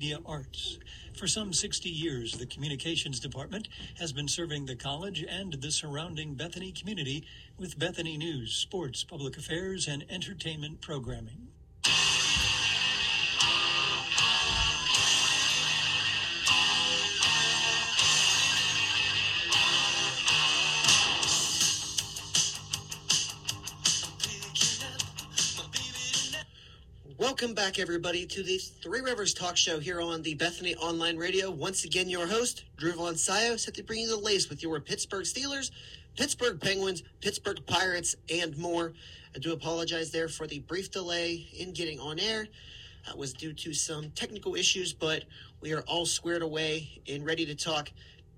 Media Arts. For some 60 years, the Communications Department has been serving the college and the surrounding Bethany community with Bethany news, sports, public affairs, and entertainment programming. Welcome back, everybody, to the Three Rivers Talk Show here on the Bethany Online Radio. Once again, your host, Drew Von Sayo, set to bring you the latest with your Pittsburgh Steelers, Pittsburgh Penguins, Pittsburgh Pirates, and more. I do apologize there for the brief delay in getting on air. That was due to some technical issues, but we are all squared away and ready to talk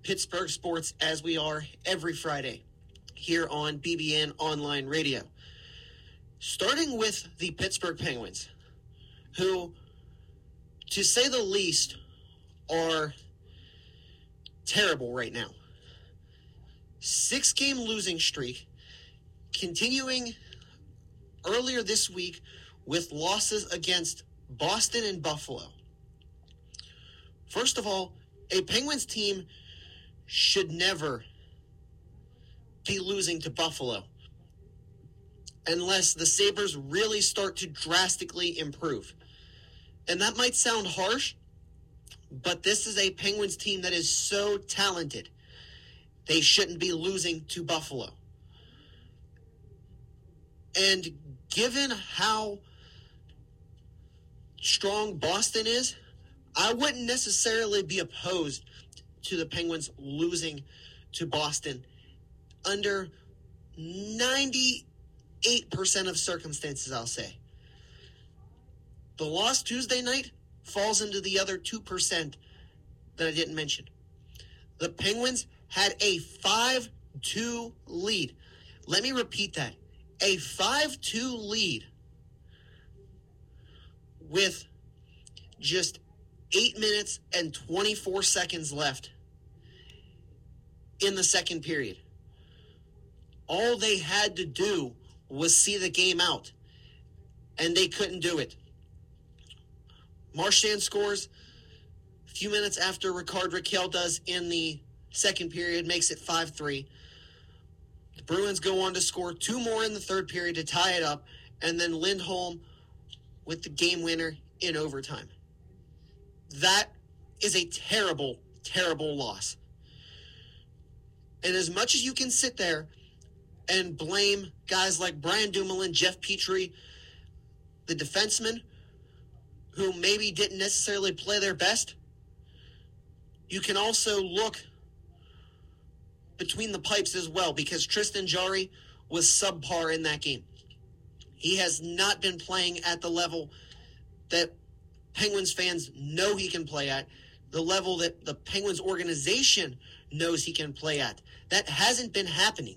Pittsburgh sports as we are every Friday here on BBN Online Radio. Starting with the Pittsburgh Penguins who, to say the least, are terrible right now. Six game losing streak, continuing earlier this week with losses against Boston and Buffalo. First of all, a Penguins team should never be losing to Buffalo unless the Sabres really start to drastically improve. And that might sound harsh, but this is a Penguins team that is so talented. They shouldn't be losing to Buffalo. And given how strong Boston is, I wouldn't necessarily be opposed to the Penguins losing to Boston under 98% of circumstances, I'll say. The loss Tuesday night falls into the other 2% that I didn't mention. The Penguins had a 5 2 lead. Let me repeat that a 5 2 lead with just 8 minutes and 24 seconds left in the second period. All they had to do was see the game out, and they couldn't do it. Marchand scores a few minutes after Rickard Rakell does in the second period, makes it 5 3. The Bruins go on to score two more in the third period to tie it up, and then Lindholm with the game winner in overtime. That is a terrible, terrible loss. And as much as you can sit there and blame guys like Brian Dumoulin, Jeff Petry, the defenseman, who maybe didn't necessarily play their best, you can also look between the pipes as well because Tristan Jarry was subpar in that game. He has not been playing at the level that Penguins fans know he can play at, the level that the Penguins organization knows he can play at. That hasn't been happening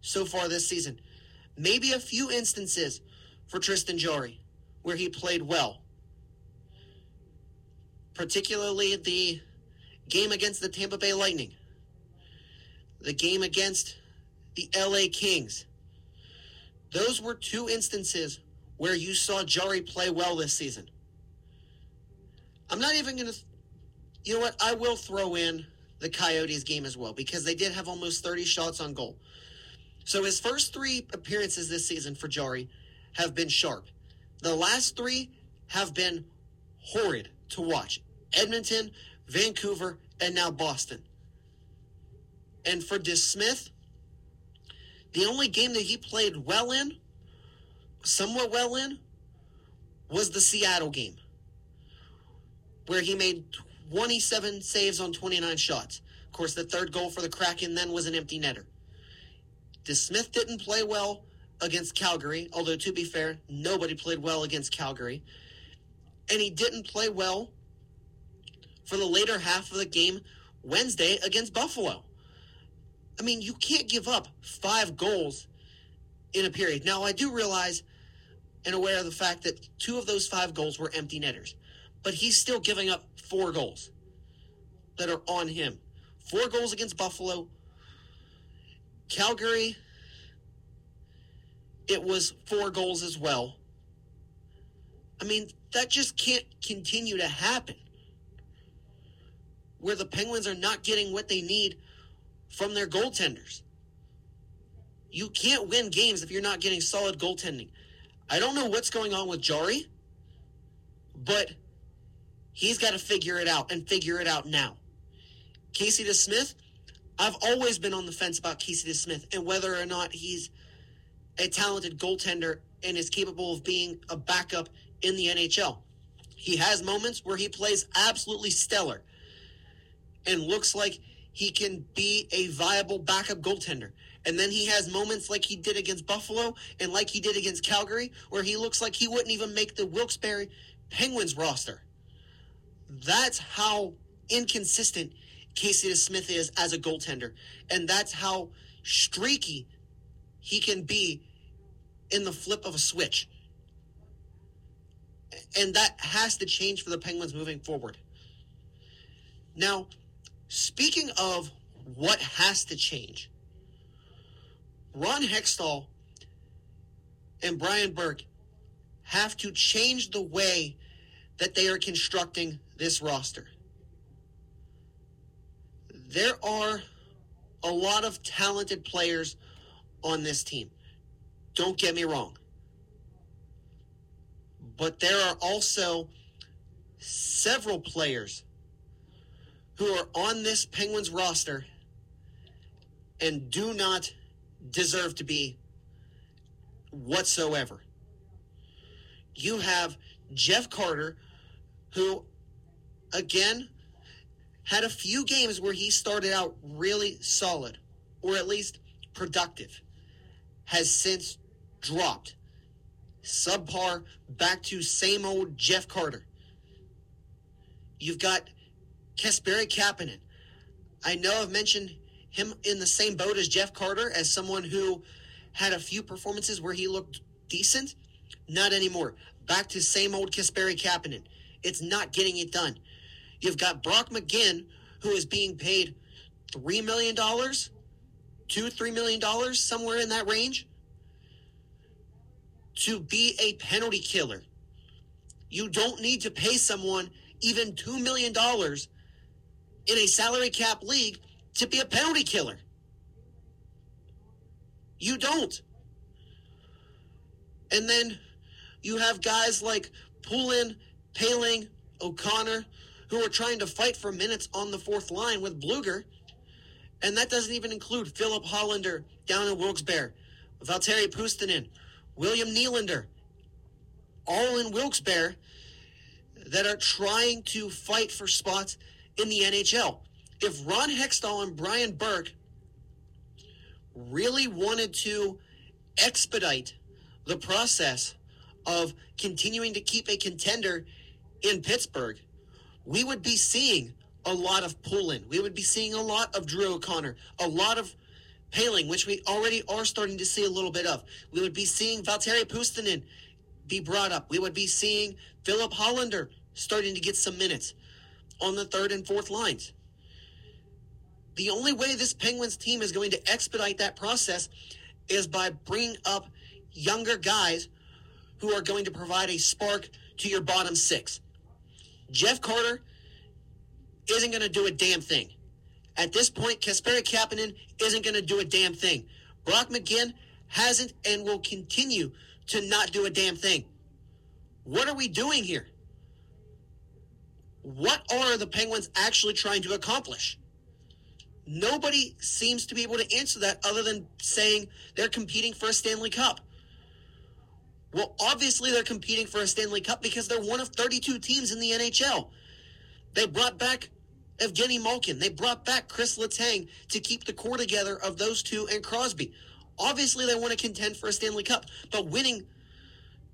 so far this season. Maybe a few instances for Tristan Jarry where he played well particularly the game against the Tampa Bay Lightning, the game against the LA Kings. Those were two instances where you saw Jarry play well this season. I'm not even going to, you know what? I will throw in the Coyotes game as well because they did have almost 30 shots on goal. So his first three appearances this season for Jarry have been sharp. The last three have been horrid to watch. Edmonton, Vancouver, and now Boston. And for DeSmith, the only game that he played well in, somewhat well in, was the Seattle game, where he made 27 saves on 29 shots. Of course, the third goal for the Kraken then was an empty netter. DeSmith didn't play well against Calgary, although to be fair, nobody played well against Calgary. And he didn't play well for the later half of the game Wednesday against Buffalo. I mean, you can't give up five goals in a period. Now, I do realize and aware of the fact that two of those five goals were empty netters, but he's still giving up four goals that are on him. Four goals against Buffalo. Calgary, it was four goals as well. I mean, that just can't continue to happen where the Penguins are not getting what they need from their goaltenders. You can't win games if you're not getting solid goaltending. I don't know what's going on with Jarry, but he's got to figure it out and figure it out now. Casey DeSmith, I've always been on the fence about Casey DeSmith and whether or not he's a talented goaltender and is capable of being a backup in the NHL. He has moments where he plays absolutely stellar and looks like he can be a viable backup goaltender. And then he has moments like he did against Buffalo and like he did against Calgary, where he looks like he wouldn't even make the Wilkes-Barre Penguins roster. That's how inconsistent Casey Smith is as a goaltender. And that's how streaky he can be in the flip of a switch. And that has to change for the Penguins moving forward. Now, speaking of what has to change, Ron Hextall and Brian Burke have to change the way that they are constructing this roster. There are a lot of talented players on this team. Don't get me wrong. But there are also several players who are on this Penguins roster and do not deserve to be whatsoever. You have Jeff Carter, who, again, had a few games where he started out really solid, or at least productive, has since dropped. Subpar back to same old Jeff Carter. You've got Kasperi Kapanen. I know I've mentioned him in the same boat as Jeff Carter as someone who had a few performances where he looked decent. Not anymore. Back to same old Kasperi Kapanen. It's not getting it done. You've got Brock McGinn, who is being paid $3 million, two, $3 million, somewhere in that range, to be a penalty killer. You don't need to pay someone even $2 million in a salary cap league to be a penalty killer. You don't. And then you have guys like Poulin, Poehling, O'Connor, who are trying to fight for minutes on the fourth line with Blueger. And that doesn't even include Filip Hallander down in Wilkes-Barre, Valtteri Puustinen, William Nylander, all in Wilkes-Barre that are trying to fight for spots in the NHL. If Ron Hextall and Brian Burke really wanted to expedite the process of continuing to keep a contender in Pittsburgh, we would be seeing a lot of Poulin. We would be seeing a lot of Drew O'Connor, a lot of Poehling, which we already are starting to see a little bit of. We would be seeing Valtteri Puustinen be brought up. We would be seeing Filip Hallander starting to get some minutes on the third and fourth lines. The only way this Penguins team is going to expedite that process is by bringing up younger guys who are going to provide a spark to your bottom six. Jeff Carter isn't going to do a damn thing. At this point, Kasperi Kapanen isn't going to do a damn thing. Brock McGinn hasn't and will continue to not do a damn thing. What are we doing here? What are the Penguins actually trying to accomplish? Nobody seems to be able to answer that other than saying they're competing for a Stanley Cup. Well, obviously they're competing for a Stanley Cup because they're one of 32 teams in the NHL. They brought back Evgeny Malkin. They brought back Chris Letang to keep the core together of those two and Crosby. Obviously they want to contend for a Stanley Cup, but winning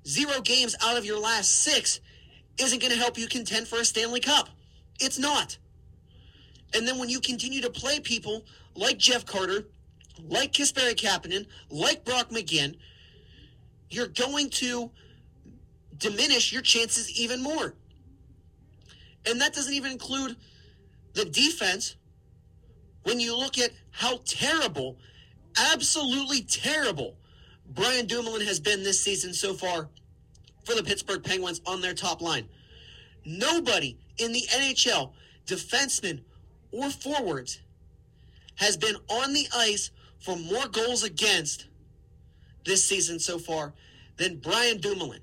zero games out of your last six isn't going to help you contend for a Stanley Cup. It's not. And then when you continue to play people like Jeff Carter, like Kasperi Kapanen, like Brock McGinn, you're going to diminish your chances even more. And that doesn't even include the defense. When you look at how terrible, absolutely terrible, Brian Dumoulin has been this season so far for the Pittsburgh Penguins on their top line. Nobody in the NHL, defenseman or forwards has been on the ice for more goals against this season so far than Brian Dumoulin.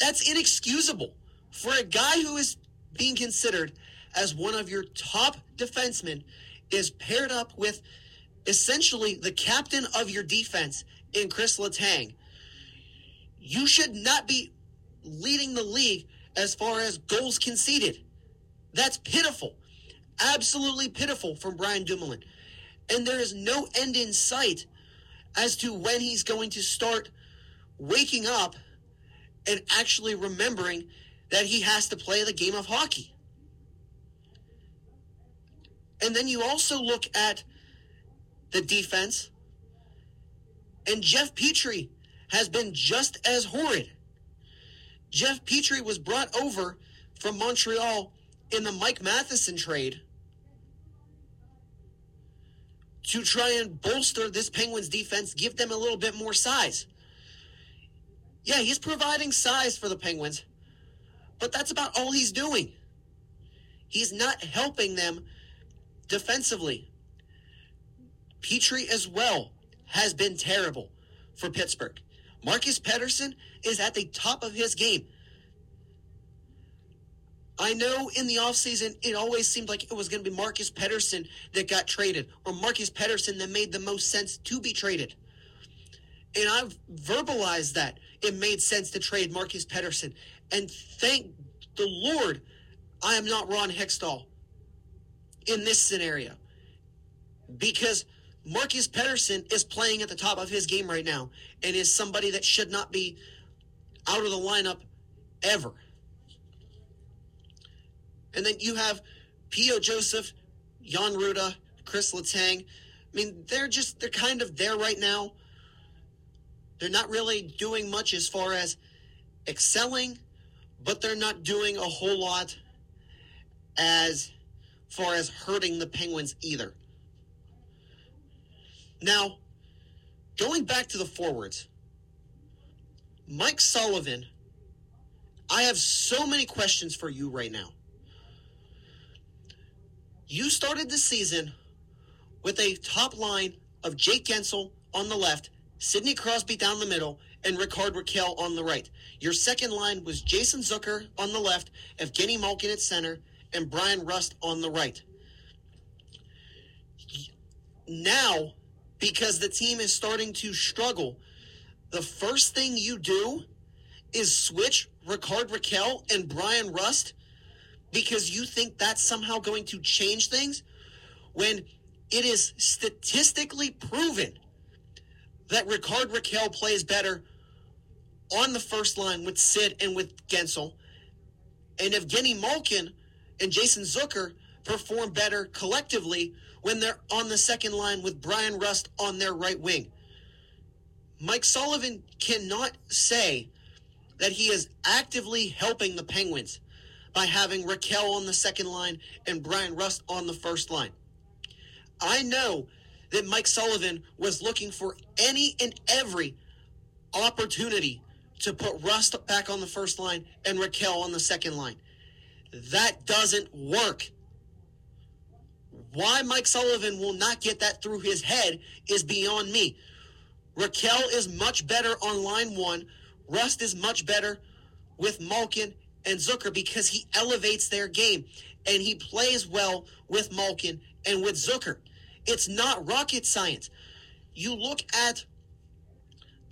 That's inexcusable for a guy who is being considered as one of your top defensemen is paired up with essentially the captain of your defense in Chris Letang. You should not be leading the league as far as goals conceded. That's pitiful. Absolutely pitiful from Brian Dumoulin. And there is no end in sight as to when he's going to start waking up and actually remembering that he has to play the game of hockey. And then you also look at the defense, and Jeff Petry has been just as horrid. Jeff Petry was brought over from Montreal in the Mike Matheson trade to try and bolster this Penguins defense, give them a little bit more size. Yeah, he's providing size for the Penguins, but that's about all he's doing. He's not helping them defensively. Petry as well has been terrible for Pittsburgh. Marcus Pettersson is at the top of his game. I know in the offseason it always seemed like it was going to be Marcus Pettersson that got traded or Marcus Pettersson that made the most sense to be traded. And I've verbalized that it made sense to trade Marcus Pettersson. And thank the Lord I am not Ron Hextall in this scenario. Because Marcus Pettersson is playing at the top of his game right now and is somebody that should not be out of the lineup ever. And then you have P.O. Joseph, Jan Rutta, Chris Letang. I mean, they're just, they're kind of there right now. They're not really doing much as far as excelling, but they're not doing a whole lot as far as hurting the Penguins either. Now, going back to the forwards, Mike Sullivan, I have so many questions for you right now. You started the season with a top line of Jake Guentzel on the left, Sidney Crosby down the middle, and Rickard Rakell on the right. Your second line was Jason Zucker on the left, Evgeny Malkin at center, and Bryan Rust on the right. Now, because the team is starting to struggle, the first thing you do is switch Rickard Rakell and Bryan Rust because you think that's somehow going to change things when it is statistically proven that Rickard Rakell plays better on the first line with Sid and with Guentzel. And Evgeny Malkin and Jason Zucker perform better collectively when they're on the second line with Bryan Rust on their right wing. Mike Sullivan cannot say that he is actively helping the Penguins by having Rakell on the second line and Bryan Rust on the first line. I know that Mike Sullivan was looking for any and every opportunity to put Rust back on the first line and Rakell on the second line. That doesn't work. Why Mike Sullivan will not get that through his head is beyond me. Rakell is much better on line one. Rust is much better with Malkin and Zucker because he elevates their game and he plays well with Malkin and with Zucker. It's not rocket science. You look at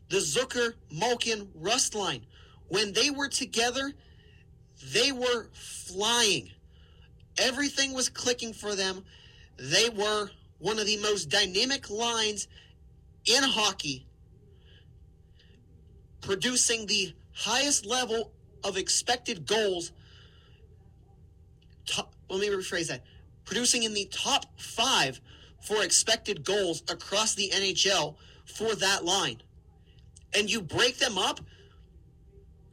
the Zucker Malkin Rust line. When they were together, they were flying. Everything was clicking for them. They were one of the most dynamic lines in hockey, producing the highest level of expected goals. Top, let me rephrase that. Producing in the top five for expected goals across the NHL for that line. And you break them up?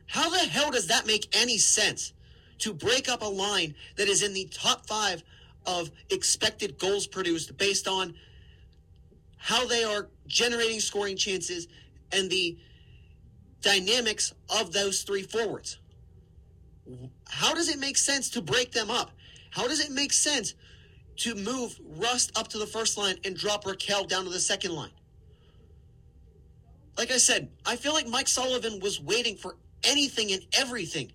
How the hell does that make any sense? To break up a line that is in the top five of expected goals produced based on how they are generating scoring chances and the dynamics of those three forwards. How does it make sense to break them up? How does it make sense to move Rust up to the first line and drop Rakell down to the second line? Like I said, I feel like Mike Sullivan was waiting for anything and everything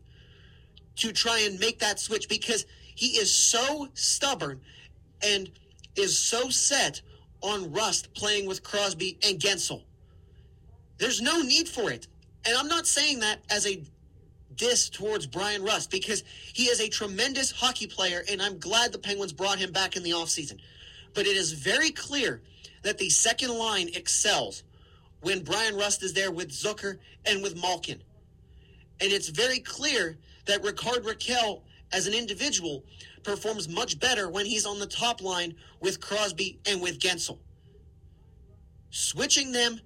to try and make that switch because he is so stubborn and is so set on Rust playing with Crosby and Guentzel. There's no need for it. And I'm not saying that as a diss towards Bryan Rust because he is a tremendous hockey player, and I'm glad the Penguins brought him back in the offseason. But it is very clear that the second line excels when Bryan Rust is there with Zucker and with Malkin. And it's very clear that Rickard Rakell, as an individual, performs much better when he's on the top line with Crosby and with Guentzel. Switching them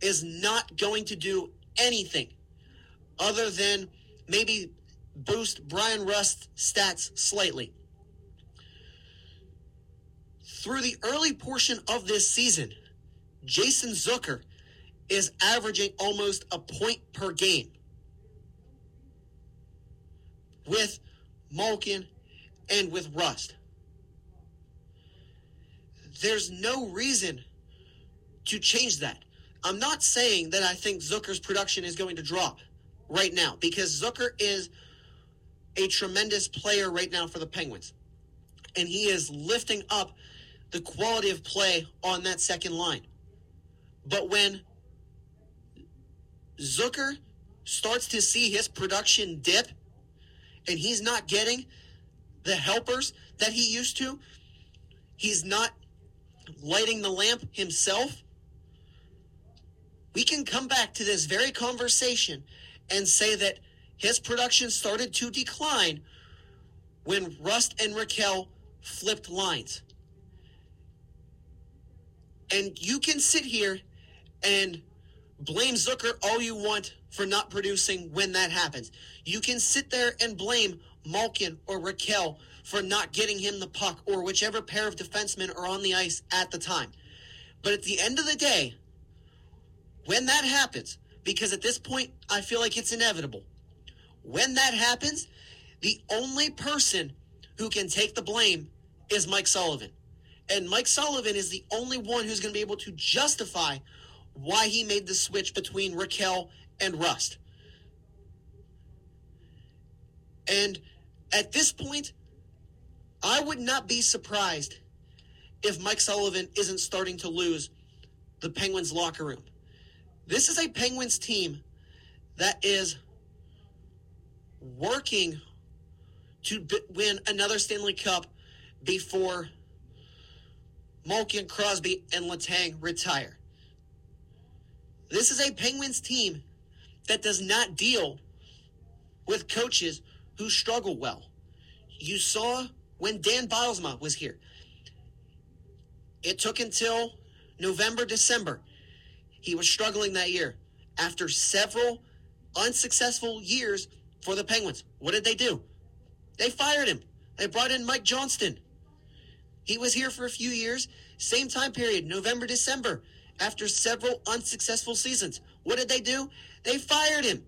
is not going to do anything other than maybe boost Bryan Rust's stats slightly. Through the early portion of this season, Jason Zucker is averaging almost a point per game. With Malkin and with Rust. There's no reason to change that. I'm not saying that I think Zucker's production is going to drop right now because Zucker is a tremendous player right now for the Penguins. And he is lifting up the quality of play on that second line. But when Zucker starts to see his production dip and he's not getting the helpers that he used to, he's not lighting the lamp himself. We can come back to this very conversation and say that his production started to decline when Rust and Rakell flipped lines. And you can sit here and blame Zucker all you want for not producing when that happens. You can sit there and blame Malkin or Rakell for not getting him the puck or whichever pair of defensemen are on the ice at the time. But at the end of the day, when that happens, because at this point, I feel like it's inevitable. When that happens, the only person who can take the blame is Mike Sullivan. And Mike Sullivan is the only one who's going to be able to justify why he made the switch between Rakell and Rust. And at this point, I would not be surprised if Mike Sullivan isn't starting to lose the Penguins locker room. This is a Penguins team that is working to win another Stanley Cup before Malkin, Crosby, and Letang retire. This is a Penguins team that does not deal with coaches who struggle well. You saw when Dan Bylsma was here. It took until November, December he was struggling that year. After several unsuccessful years for the Penguins, what did they do? They fired him. They brought in Mike Johnston. He was here for a few years, same time period, November, December, after several unsuccessful seasons. What did they do? They fired him.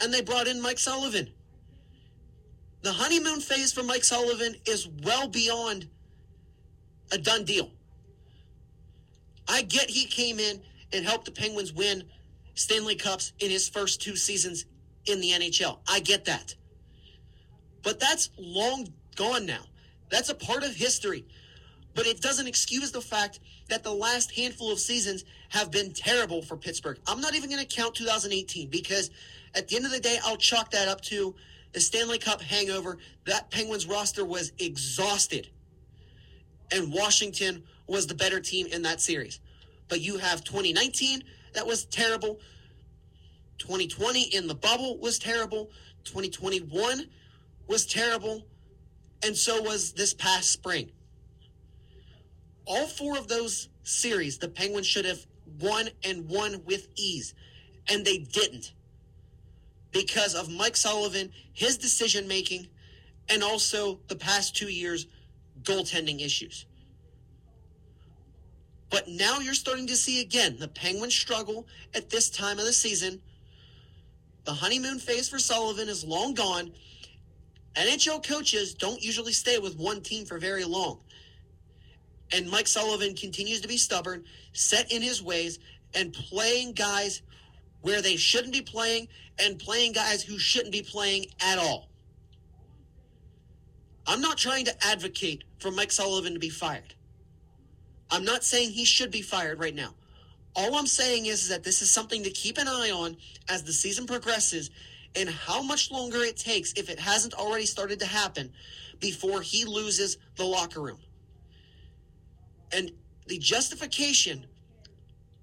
And they brought in Mike Sullivan. The honeymoon phase for Mike Sullivan is well beyond a done deal. I get he came in and helped the Penguins win Stanley Cups in his first two seasons in the NHL. I get that. But that's long gone now. That's a part of history. But it doesn't excuse the fact that the last handful of seasons have been terrible for Pittsburgh. I'm not even going to count 2018 because at the end of the day, I'll chalk that up to the Stanley Cup hangover. That Penguins roster was exhausted. And Washington was the better team in that series but you have 2019 that was terrible. 2020 in the bubble was terrible. 2021 was terrible. And so was this past spring. All four of those series, the Penguins should have won and won with ease. And they didn't. Because of Mike Sullivan, his decision making, and also the past two years' goaltending issues. But now you're starting to see again the Penguins struggle at this time of the season The honeymoon phase for Sullivan is long gone. NHL coaches don't usually stay with one team for very long. And Mike Sullivan continues to be stubborn, set in his ways, and playing guys where they shouldn't be playing and playing guys who shouldn't be playing at all. I'm not trying to advocate for Mike Sullivan to be fired. I'm not saying he should be fired right now. All I'm saying is, is that this is something to keep an eye on as the season progresses and how much longer it takes, if it hasn't already started to happen, before he loses the locker room. And the justification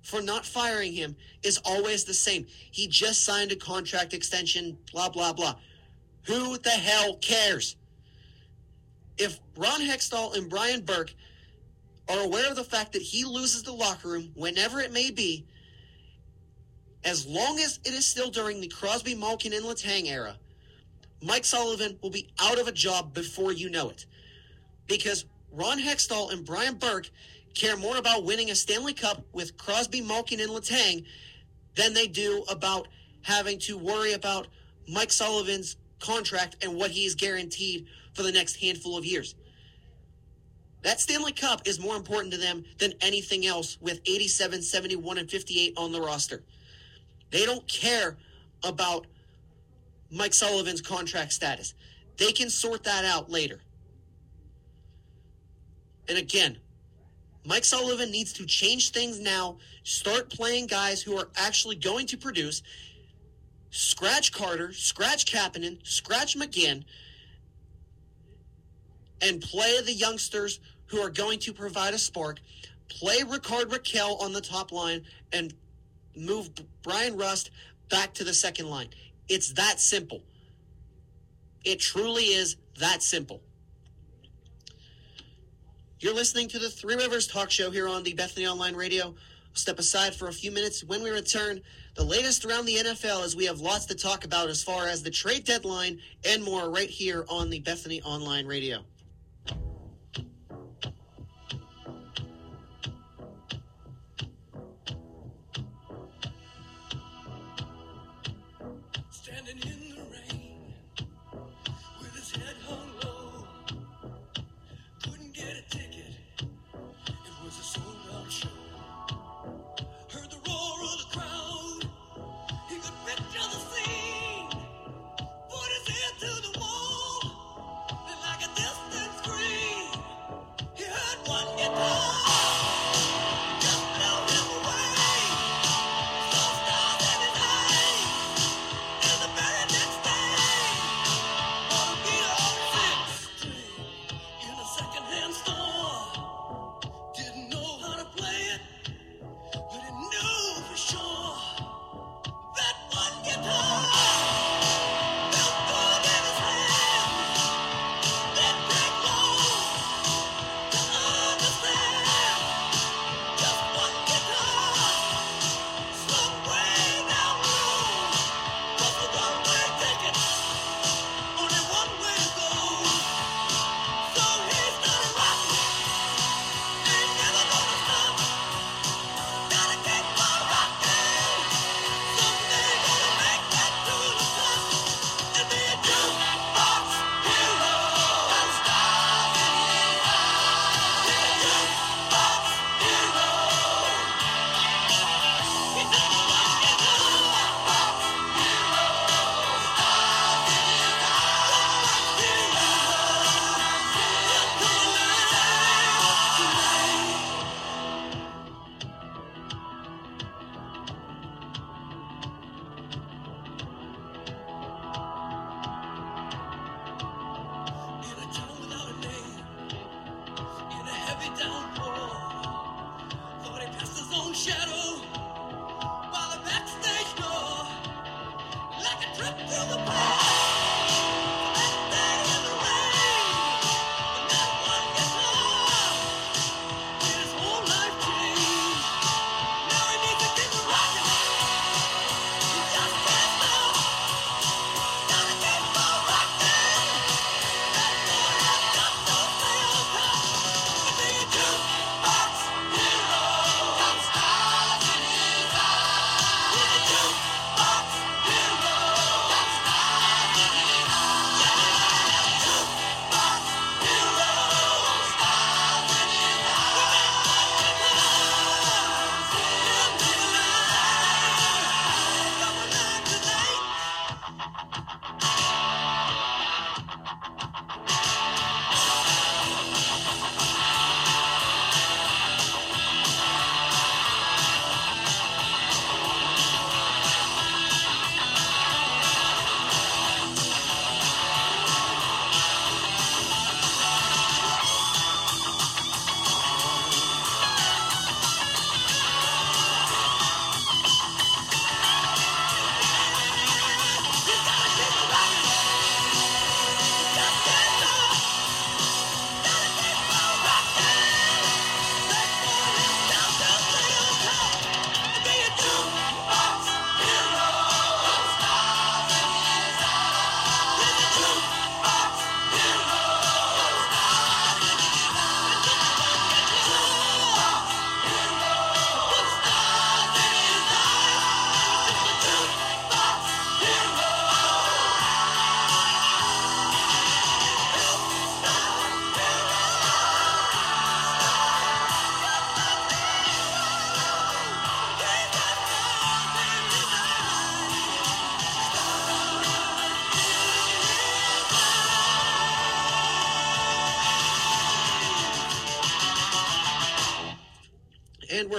for not firing him is always the same. He just signed a contract extension, blah, blah, blah. Who the hell cares? If Ron Hextall and Brian Burke are aware of the fact that he loses the locker room whenever it may be, as long as it is still during the Crosby, Malkin, and Letang era, Mike Sullivan will be out of a job before you know it. Because Ron Hextall and Brian Burke care more about winning a Stanley Cup with Crosby, Malkin, and Letang than they do about having to worry about Mike Sullivan's contract and what he is guaranteed for the next handful of years. That Stanley Cup is more important to them than anything else with 87, 71, and 58 on the roster. They don't care about Mike Sullivan's contract status. They can sort that out later. And again, Mike Sullivan needs to change things now, start playing guys who are actually going to produce. Scratch Carter, scratch Kapanen, scratch McGinn, and play the youngsters who are going to provide a spark. Play Rickard Rakell on the top line and move Bryan Rust back to the second line. It's that simple. It truly is that simple. You're listening to the Three Rivers Talk Show here on the Bethany Online Radio. step aside for a few minutes. When we return, the latest around the NFL as we have lots to talk about as far as the trade deadline and more right here on the Bethany Online Radio.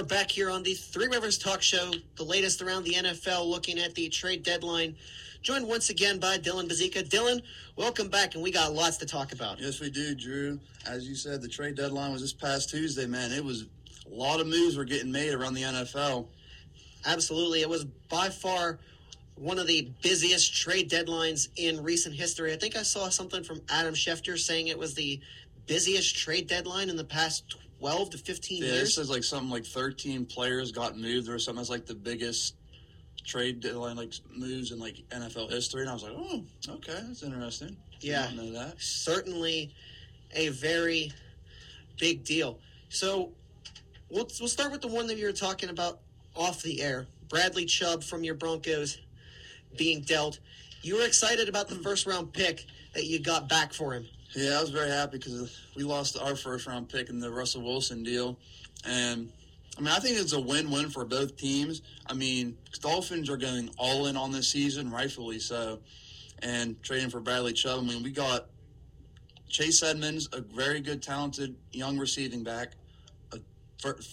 We're back here on the Three Rivers Talk Show, the latest around the NFL, looking at the trade deadline. Joined once again by Dylan Bazika. Dylan, welcome back, and we got lots to talk about. Yes, we do, Drew. As you said, the trade deadline was this past Tuesday, man. It was a lot of moves were getting made around the NFL. Absolutely. It was by far one of the busiest trade deadlines in recent history. I think I saw something from Adam Schefter saying it was the busiest trade deadline in the past 12 to 15 Yeah, years. says like something like 13 players got moved or something. That's like the biggest trade deadline like moves in like NFL history. And I was like, oh, okay, that's interesting. Yeah. Know that. certainly a very big deal. So we'll, we'll start with the one that you were talking about off the air. Bradley Chubb from your Broncos being dealt. You were excited about the first round pick that you got back for him. Yeah, I was very happy because we lost our first round pick in the Russell Wilson deal, and I mean I think it's a win win for both teams. I mean, Dolphins are going all in on this season, rightfully so, and trading for Bradley Chubb. I mean, we got Chase Edmonds, a very good, talented young receiving back, a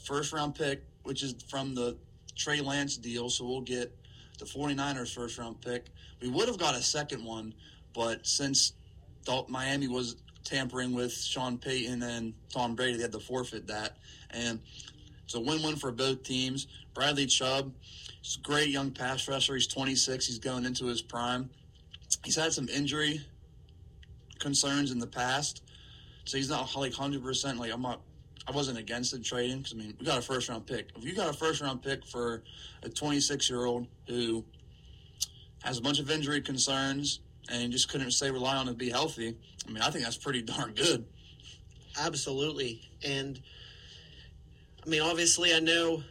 first round pick, which is from the Trey Lance deal, so we'll get the 49ers first round pick. We would have got a second one, but since Dal- Miami was tampering with Sean Payton and Tom Brady. They had to forfeit that, and it's a win-win for both teams. Bradley Chubb, he's a great young pass rusher. He's 26. He's going into his prime. He's had some injury concerns in the past, so he's not like 100. percent Like I'm not. I wasn't against it trading because I mean we got a first round pick. If you got a first round pick for a 26 year old who has a bunch of injury concerns and just couldn't say rely on to be healthy. I mean, I think that's pretty darn good. Absolutely. And I mean, obviously, I know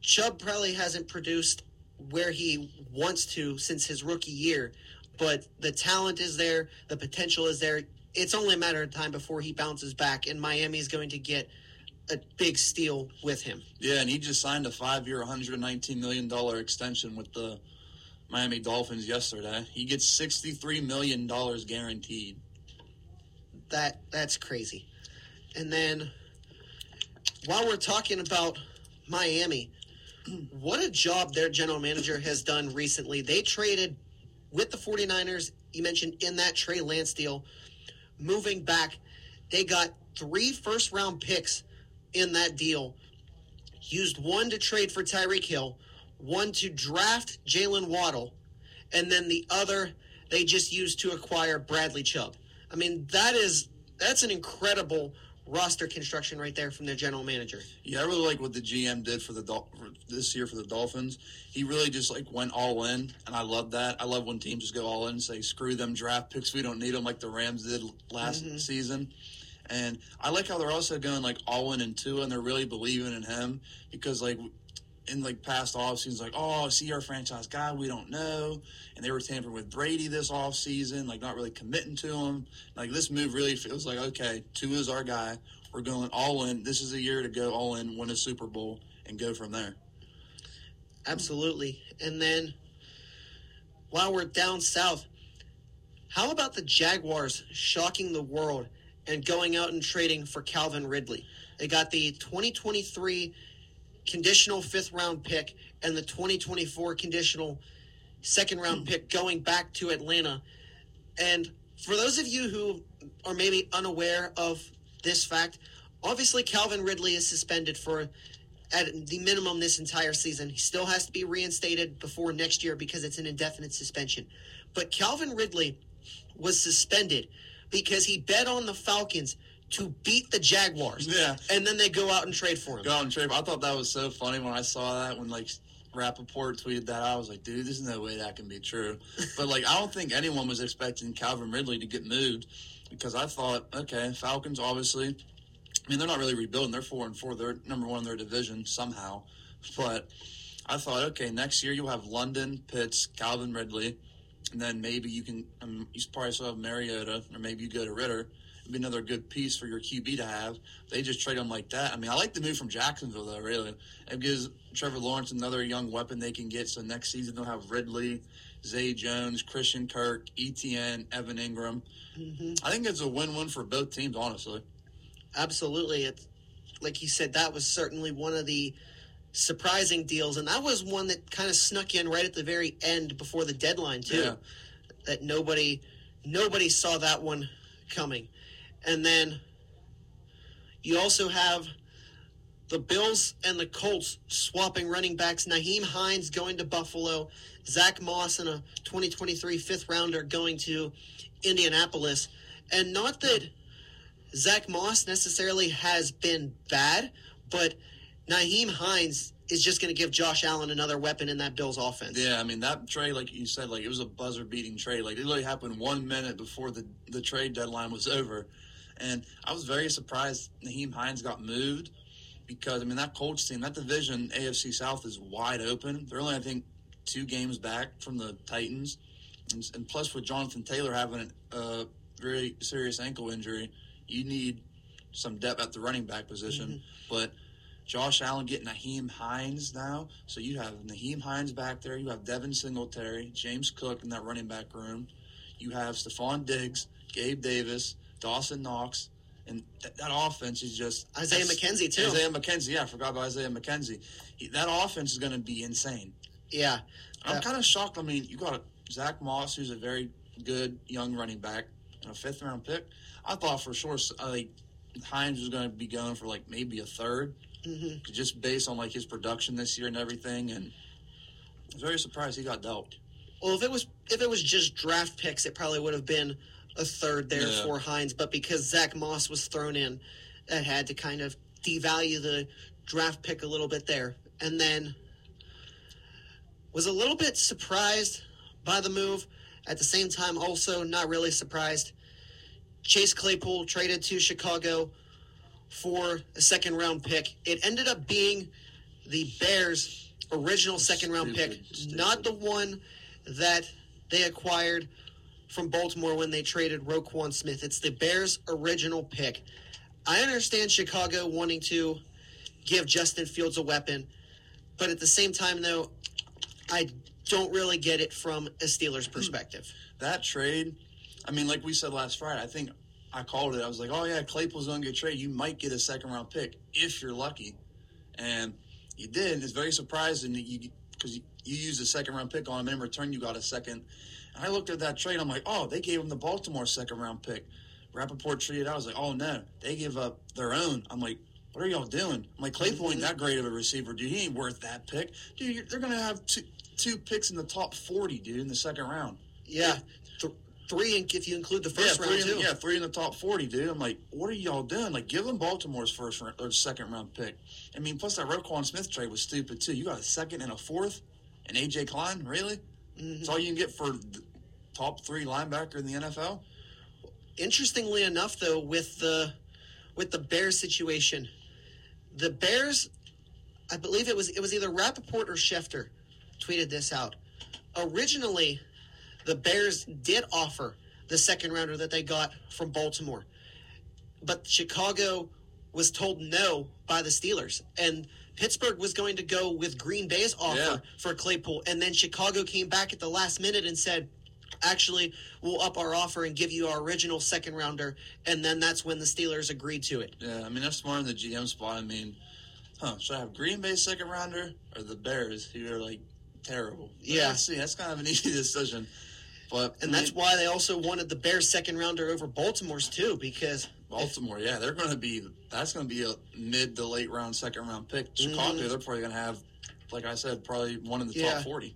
Chubb probably hasn't produced where he wants to since his rookie year, but the talent is there, the potential is there. It's only a matter of time before he bounces back, and Miami is going to get a big steal with him. Yeah, and he just signed a five-year, 119 million dollar extension with the Miami Dolphins yesterday. He gets 63 million dollars guaranteed. That that's crazy. And then while we're talking about Miami, what a job their general manager has done recently. They traded with the 49ers, you mentioned in that Trey Lance deal, moving back, they got three first round picks in that deal. Used one to trade for Tyreek Hill, one to draft Jaylen Waddle, and then the other they just used to acquire Bradley Chubb. I mean, that is that's an incredible roster construction right there from their general manager. Yeah, I really like what the GM did for the Dol- for this year for the Dolphins. He really just like went all in, and I love that. I love when teams just go all in and say, "Screw them draft picks, we don't need them," like the Rams did last Mhm. season. And I like how they're also going like all in and Tua, and they're really believing in him because like in like past off seasons, like oh, see our franchise guy, we don't know, and they were tampering with Brady this off season, like not really committing to him. Like this move really feels like okay, Tua is our guy. We're going all in. This is a year to go all in, win a Super Bowl, and go from there. Absolutely. And then while we're down south, how about the Jaguars shocking the world and going out and trading for Calvin Ridley? They got the 2023 conditional fifth round pick and the 2024 conditional second round pick going back to Atlanta. And for those of you who are maybe unaware of this fact, obviously Calvin Ridley is suspended for at the minimum this entire season. He still has to be reinstated before next year because it's an indefinite suspension. But Calvin Ridley was suspended because he bet on the Falcons to beat the Jaguars. Yeah. And then they go out and trade for him. Go out and trade. I thought that was so funny when I saw that when like Rappaport tweeted that. I was like, dude, there's no way that can be true. But like, I don't think anyone was expecting Calvin Ridley to get moved because I thought, okay, Falcons obviously. I mean, they're not really rebuilding. They're four and four. They're number one in their division somehow. But I thought, okay, next year you'll have London, Pitts, Calvin Ridley, and then maybe you can. Um, you probably still have Mariota, or maybe you go to Ridder. It'd be another good piece for your QB to have. They just trade him like that. I mean, I like the move from Jacksonville though. Really, it gives Trevor Lawrence another young weapon they can get. So next season they'll have Ridley, Zay Jones, Christian Kirk, ETN, Evan Engram. hmm I think it's a win-win for both teams, honestly. Absolutely. It's like you said, that was certainly one of the surprising deals, and that was one that kind of snuck in right at the very end before the deadline too. Yeah. That nobody nobody saw that one coming, and then you also have the Bills and the Colts swapping running backs. Nyheim Hines going to Buffalo, Zach Moss and a 2023 fifth rounder going to Indianapolis, and not that Zach Moss necessarily has been bad, but Nyheim Hines is just going to give Josh Allen another weapon in that Bills offense. Yeah, I mean that trade, like you said, like it was a buzzer beating trade. Like it literally happened one minute before the the trade deadline was over, and I was very surprised Nyheim Hines got moved because I mean that Colts team, that division, AFC South is wide open. They're only I think two games back from the Titans, and, and plus with Jonathan Taylor having a very serious ankle injury, you need some depth at the running back position, mm-hmm. but. Josh Allen getting Nyheim Hines now. So you have Nyheim Hines back there. You have Devin Singletary, James Cook in that running back room. You have Stefon Diggs, Gabe Davis, Dawson Knox. And th- that offense is just Isaiah McKenzie, too. Isaiah McKenzie, yeah, I forgot about Isaiah McKenzie. He, that offense is going to be insane. Yeah, I'm Yeah. kind of shocked. I mean, you got a Zach Moss, who's a very good young running back, and a fifth round pick. I thought for sure, uh, like Hines was going to be going for like maybe a 3rd Mhm. just based on like his production this year and everything. And I was very surprised he got dealt. Well, if it was if it was just draft picks, it probably would have been a third there Yeah. for Hines. But because Zach Moss was thrown in, that had to kind of devalue the draft pick a little bit there. And then was a little bit surprised by the move. At the same time, also not really surprised. Chase Claypool traded to Chicago for a second round pick. It ended up being the Bears' original second round pick, not the one that they acquired from Baltimore when they traded Roquan Smith. It's the Bears' original pick. I understand Chicago wanting to give Justin Fields a weapon, but at the same time, though, I don't really get it from a Steelers hmm. perspective. That trade, I mean, like we said last Friday, I think I called it. I was like, oh, yeah, Claypool's to get traded. You might get a second round pick if you're lucky. And you did. And it's very surprising that you, because you, you used a second round pick on him. In return, you got a second. And I looked at that trade. I'm like, oh, they gave him the Baltimore second round pick. Rappaport treated. I was like, oh, no, they give up their own. I'm like, what are y'all doing? I'm like, Claypool ain't that great of a receiver, dude. He ain't worth that pick. Dude, you're, they're going to have two, two picks in the top 40, dude, in the second round. Yeah, three in- if you include the first yeah, round three too. in, yeah, three in the top forty, dude. I'm like, what are y'all doing? Like, give them Baltimore's first round, or second round pick. I mean, plus that Roquan Smith trade was stupid too. You got a second and a fourth, and AJ Klein, really? Mhm. That's all you can get for the top three linebacker in the NFL. Interestingly enough, though, with the with the Bears situation, the Bears, I believe it was it was either Rappaport or Schefter, tweeted this out. Originally, the Bears did offer the second rounder that they got from Baltimore, but Chicago was told no by the Steelers, and Pittsburgh was going to go with Green Bay's offer Yeah. for Claypool, and then Chicago came back at the last minute and said, actually we'll up our offer and give you our original second rounder and then that's when the steelers agreed to it Yeah, I mean that's smart in the GM spot. I mean, huh? Should I have Green Bay second rounder or the Bears, who are like terrible? But Yeah. see. That's kind of an easy decision. But and that's why they also wanted the bears second rounder over baltimore's too because Baltimore, yeah, they're going to be. That's going to be a mid to late round, second round pick. Chicago, Mhm. they're probably going to have, like I said, probably one in the Yeah. top forty.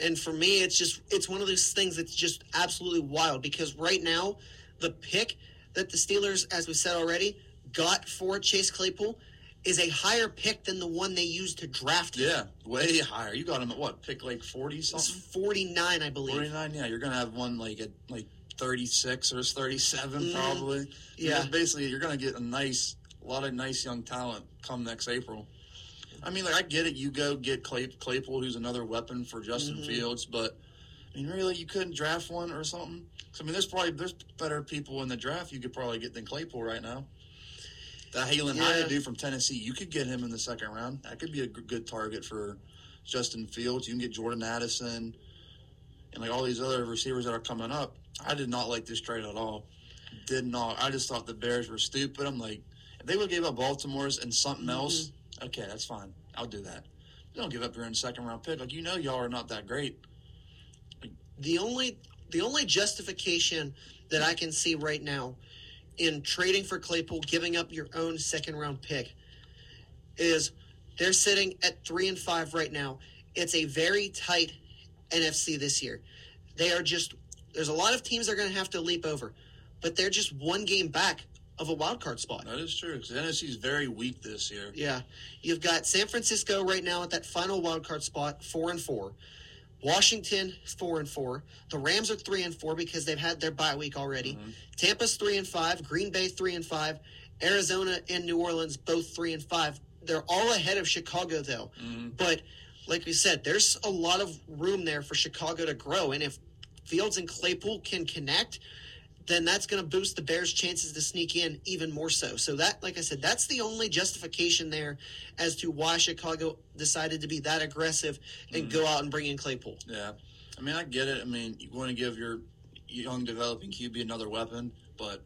and for me it's just it's one of those things that's just absolutely wild because right now the pick that the steelers as we said already got for chase claypool is a higher pick than the one they used to draft him. Yeah, way higher. You got him at what? Pick like forty it's something. 49 i believe Forty nine. Yeah, you're going to have one like at like thirty six or thirty seven Mhm. probably. Yeah. Basically, you're going to get a nice, a lot of nice young talent come next April. I mean, like I get it. You go get Clay, Claypool, who's another weapon for Justin Mhm. Fields, but I mean, really, you couldn't draft one or something. 'Cause, I mean, there's probably there's better people in the draft you could probably get than Claypool right now. That Halen Yeah. Dude from Tennessee, you could get him in the second round. That could be a g- good target for Justin Fields. You can get Jordan Addison and like all these other receivers that are coming up. I did not like this trade at all. Did not. I just thought the Bears were stupid. I'm like, If they would give up Baltimore's and something mm-hmm. else, okay, that's fine. I'll do that. Don't give up your own second round pick. Like you know, y'all are not that great. The only the only justification that I can see right now in trading for Claypool, giving up your own second round pick, is they're sitting at three and five right now. It's a very tight NFC this year. They are just there's a lot of teams they're going to have to leap over, but they're just one game back of a wild card spot. That is true because NFC is very weak this year. Yeah, you've got San Francisco right now at that final wild card spot, four and four. Washington four and four. The Rams are three and four because they've had their bye week already. Mm-hmm. Tampa's three and five. Green Bay three and five. Arizona and New Orleans both three and five. They're all ahead of Chicago though. Mm-hmm. But like we said, there's a lot of room there for Chicago to grow, and if Fields and Claypool can connect, then that's going to boost the Bears' chances to sneak in even more so. So that, like I said, that's the only justification there as to why Chicago decided to be that aggressive and go mm-hmm. out and bring in Claypool. Yeah, I mean, I get it. I mean, you want to give your young developing QB another weapon, but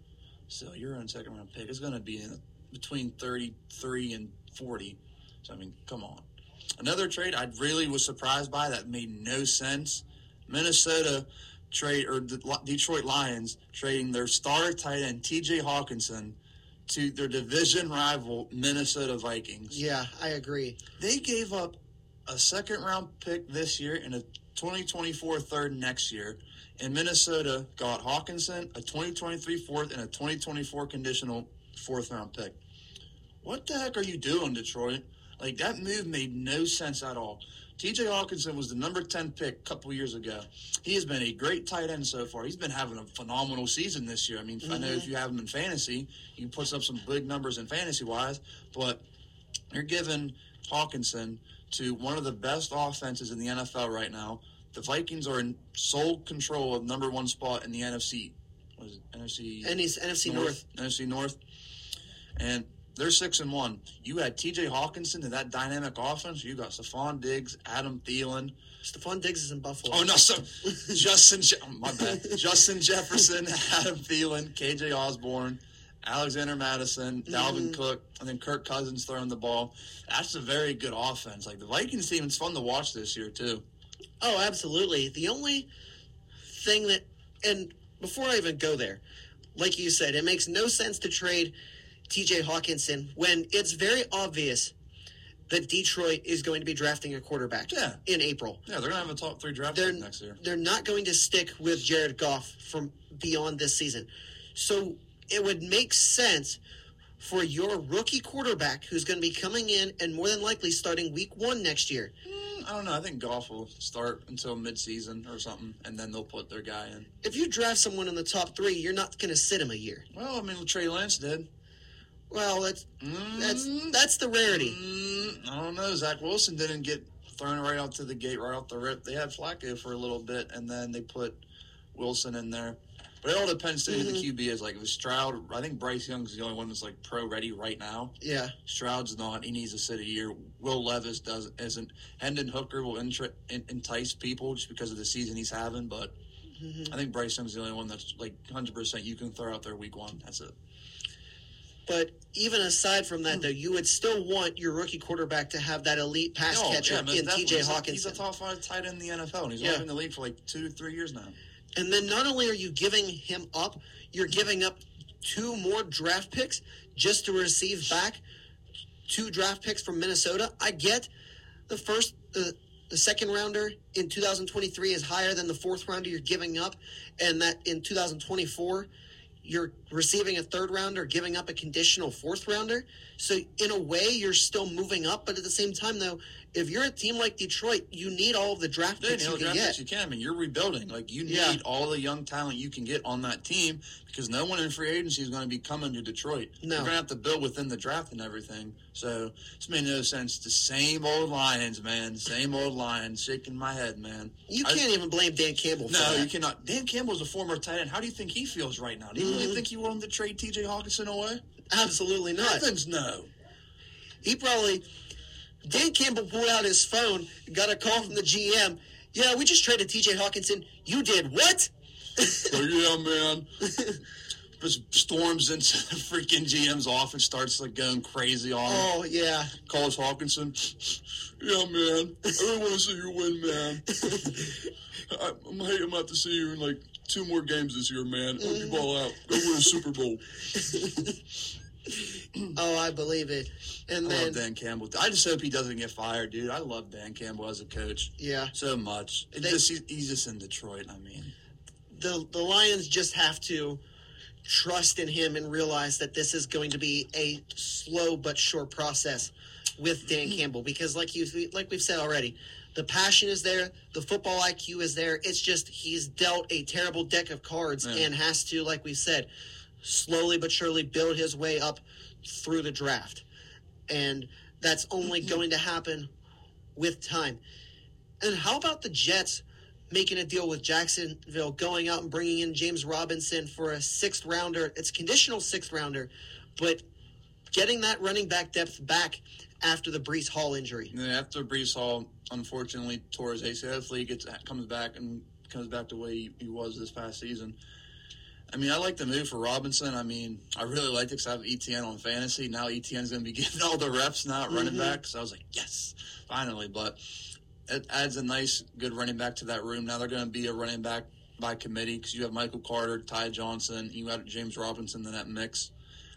still, your own second round pick is going to be in between thirty three and forty. So I mean, come on. Another trade I really was surprised by that made no sense. Minnesota trade or the Detroit Lions trading their star tight end T.J. Hockenson to their division rival Minnesota Vikings. Yeah, I agree. They gave up a second round pick this year and a 2024 third next year. And Minnesota got Hockenson, a 2023 fourth, and a 2024 conditional fourth round pick. What the heck are you doing, Detroit? Like, that move made no sense at all. TJ Hockenson was the number 10 pick a couple years ago. He has been a great tight end so far. He's been having a phenomenal season this year. I mean, I know if mm-hmm. you have him in fantasy, he puts up some big numbers in fantasy wise, but you're giving Hockenson to one of the best offenses in the NFL right now. The Vikings are in sole control of number one spot in the NFC. What is it? NFC NFC North. NFC North, and they're six and one. You had T.J. Hockenson in that dynamic offense. You got Stefon Diggs, Adam Thielen. Stefon Diggs is in Buffalo. Oh no, so Justin, oh, my bad. Justin Jefferson, Adam Thielen, K.J. Osborne, Alexander Mattison, mm-hmm. Dalvin Cook, and then Kirk Cousins throwing the ball. That's a very good offense. Like the Vikings team, it's fun to watch this year too. Oh, absolutely. The only thing that, and before I even go there, like you said, it makes no sense to trade TJ Hockenson when it's very obvious that Detroit is going to be drafting a quarterback Yeah. in April. Yeah, they're gonna have a top three draft They're, pick next year. they're not going to stick with Jared Goff from beyond this season. So it would make sense for your rookie quarterback who's going to be coming in and more than likely starting week one next year. Mm, I don't know. I think Goff will start until midseason or something, and then they'll put their guy in. If you draft someone in the top three, you're not going to sit him a year. Well, I mean, Trey Lance did. Well, that's that's Mm, that's the rarity. mm, I don't know. Zach Wilson didn't get thrown right out to the gate, right off the rip. They had Flacco for a little bit, and then they put Wilson in there. But it all depends to who the QB is. Like, if it's Stroud, I think Bryce Young's the only one that's like pro ready right now. Yeah, Stroud's not. He needs to sit a year. Will Levis doesn't isn't. Hendon Hooker will entice people just because of the season he's having, but I think Bryce Young's the only one that's like 100% you can throw out there week one. That's it. But even aside from that, hmm. though, you would still want your rookie quarterback to have that elite pass Oh, catcher yeah, in. T.J. Hockenson. He's a top five tight end in the NFL, and he's Yeah. only been in the league for like two, three years now. And then not only are you giving him up, you're giving up two more draft picks just to receive back two draft picks from Minnesota. I get the first, the, the second rounder in 2023 is higher than the fourth rounder you're giving up, and that in 2024 you're receiving a third rounder, giving up a conditional fourth rounder. So in a way, you're still moving up, but at the same time, though, if you're a team like Detroit, you need all of the draft Yeah, picks you you know, can draft get. you can. I mean, you're rebuilding. Like you need Yeah. all the young talent you can get on that team because no one in free agency is going to be coming to Detroit. No. You're going to have to build within the draft and everything. So it's made no sense. The same old Lions, man. Same old Lions. Shaking my head, man. You I- can't even blame Dan Campbell for No, that. you cannot. Dan Campbell's a former tight end. How do you think he feels right now? Do you Mm-hmm. really think he wanted to trade T.J. Hockenson away? Absolutely not. Heavens no. He probably Dan Campbell pulled out his phone, got a call from the GM. Yeah, we just traded T.J. Hockenson. You did what? Oh, yeah, man. just storms into the freaking GM's office, starts like going crazy on him. Oh yeah. Calls Hockenson. Yeah, man. I really want to see you win, man. I, I'm hating I'm about to see you in like two more games this year, man. Hope you mm. ball out. Go win a Super Bowl. Oh, I believe it. And I then love Dan Campbell. I just hope he doesn't get fired, dude. I love Dan Campbell as a coach yeah, so much. They- just he's just in Detroit. I mean, the the Lions just have to trust in him and realize that this is going to be a slow but sure process with Dan mm-hmm. Campbell because like you like we've said already the passion is there the football IQ is there it's just he's dealt a terrible deck of cards Yeah. and has to like we said slowly but surely build his way up through the draft and that's only mm-hmm. going to happen with time and how about the Jets making a deal with Jacksonville, going out and bringing in James Robinson for a sixth rounder? It's conditional sixth rounder, but getting that running back depth back after the Breece Hall injury. and then after Breece Hall unfortunately tore his ACL, hopefully he gets comes back and comes back the way he, he was this past season. I mean, I like the move for Robinson. I mean, I really liked it because I have ETN on fantasy. Now ETN's going to be getting all the reps now at running mm-hmm. back. So I was like, yes, finally. But it adds a nice, good running back to that room. Now they're going to be a running back by committee because you have Michael Carter, Ty Johnson, you got James Robinson in that mix.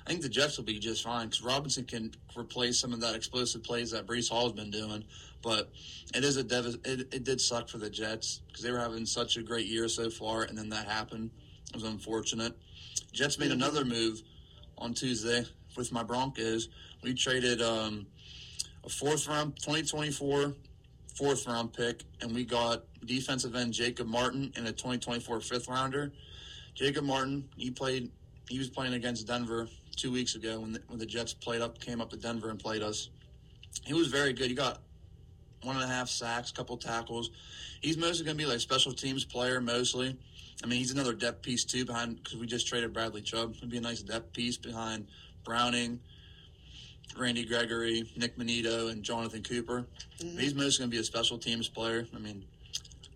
I think the Jets will be just fine because Robinson can replace some of that explosive plays that Breece Hall's been doing. But it is a dev- it, it did suck for the Jets because they were having such a great year so far, and then that happened. It was unfortunate. Jets made another move on Tuesday with my Broncos. We traded um, a fourth round 2024 fourth round pick, and we got defensive end Jacob Martin and a 2024 fifth rounder. Jacob Martin, he played. He was playing against Denver two weeks ago when the, when the Jets played up, came up to Denver and played us. He was very good. He got one and a half sacks, couple tackles. He's mostly going to be like special teams player mostly. I mean, he's another depth piece too behind because we just traded Bradley Chubb. It'd be a nice depth piece behind Browning, Randy Gregory, Nick Manito, and Jonathan Cooper. Mhm. He's mostly going to be a special teams player. I mean,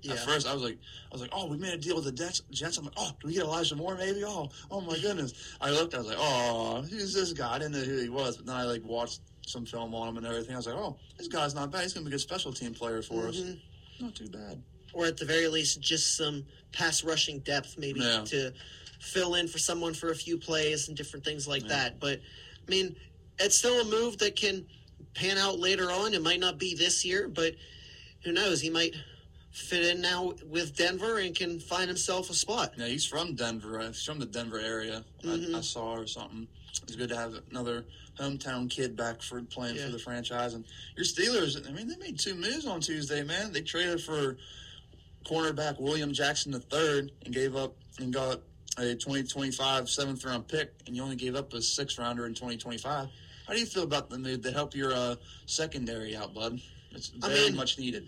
Yeah. at first I was like, I was like, oh, we made a deal with the Jets. Jets. I'm like, oh, do we get Elijah Moore? Maybe. Oh, oh my goodness. I looked. I was like, oh, who's this guy? I didn't know who he was, but then I like watched some film on him and everything. I was like, oh, this guy's not bad. He's going to be a good special team player for us. Mhm. Not too bad. Or at the very least, just some pass rushing depth, maybe Yeah. to fill in for someone for a few plays and different things like Yeah. that. But I mean, it's still a move that can pan out later on. It might not be this year, but who knows? He might fit in now with Denver and can find himself a spot. Yeah, he's from Denver. uh, He's from the Denver area. Mhm. I, I saw or something. It's good to have another hometown kid back for playing Yeah. for the franchise. And your Steelers, I mean, they made two moves on Tuesday, man. They traded for cornerback William Jackson III and gave up and got a 2025 seventh round pick, and you only gave up a sixth rounder in 2025. How do you feel about the move to help your uh, secondary out, bud? It's I very mean- much needed.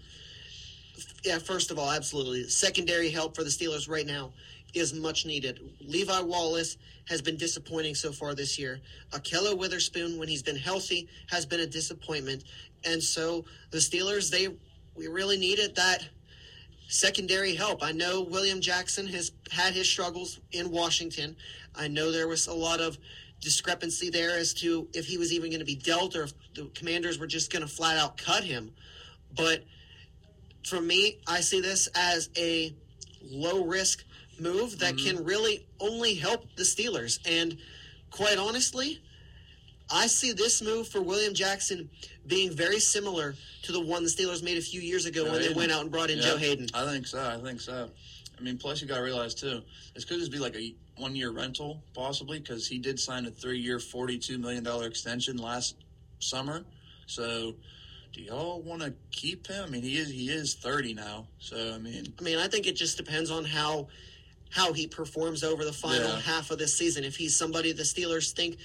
Yeah, first of all, absolutely. Secondary help for the Steelers right now is much needed. Levi Wallace has been disappointing so far this year. Ahkello Witherspoon, when he's been healthy, has been a disappointment. And so the Steelers, they we really needed that secondary help. I know William Jackson has had his struggles in Washington. I know there was a lot of discrepancy there as to if he was even going to be dealt or if the commanders were just going to flat out cut him. But for me, I see this as a low risk move that mm-hmm. can really only help the Steelers. And quite honestly, I see this move for William Jackson being very similar to the one the Steelers made a few years ago Joe when they went out and brought in Yeah, Joe Haden. I think so. I think so. I mean, plus you got to realize too, this could just be like a one-year rental, possibly, because he did sign a three-year, forty-two million dollar extension last summer. So, do y'all want to keep him? I mean, he is he is thirty now. So, I mean, I mean, I think it just depends on how how he performs over the final Yeah. half of this season. If he's somebody the Steelers think,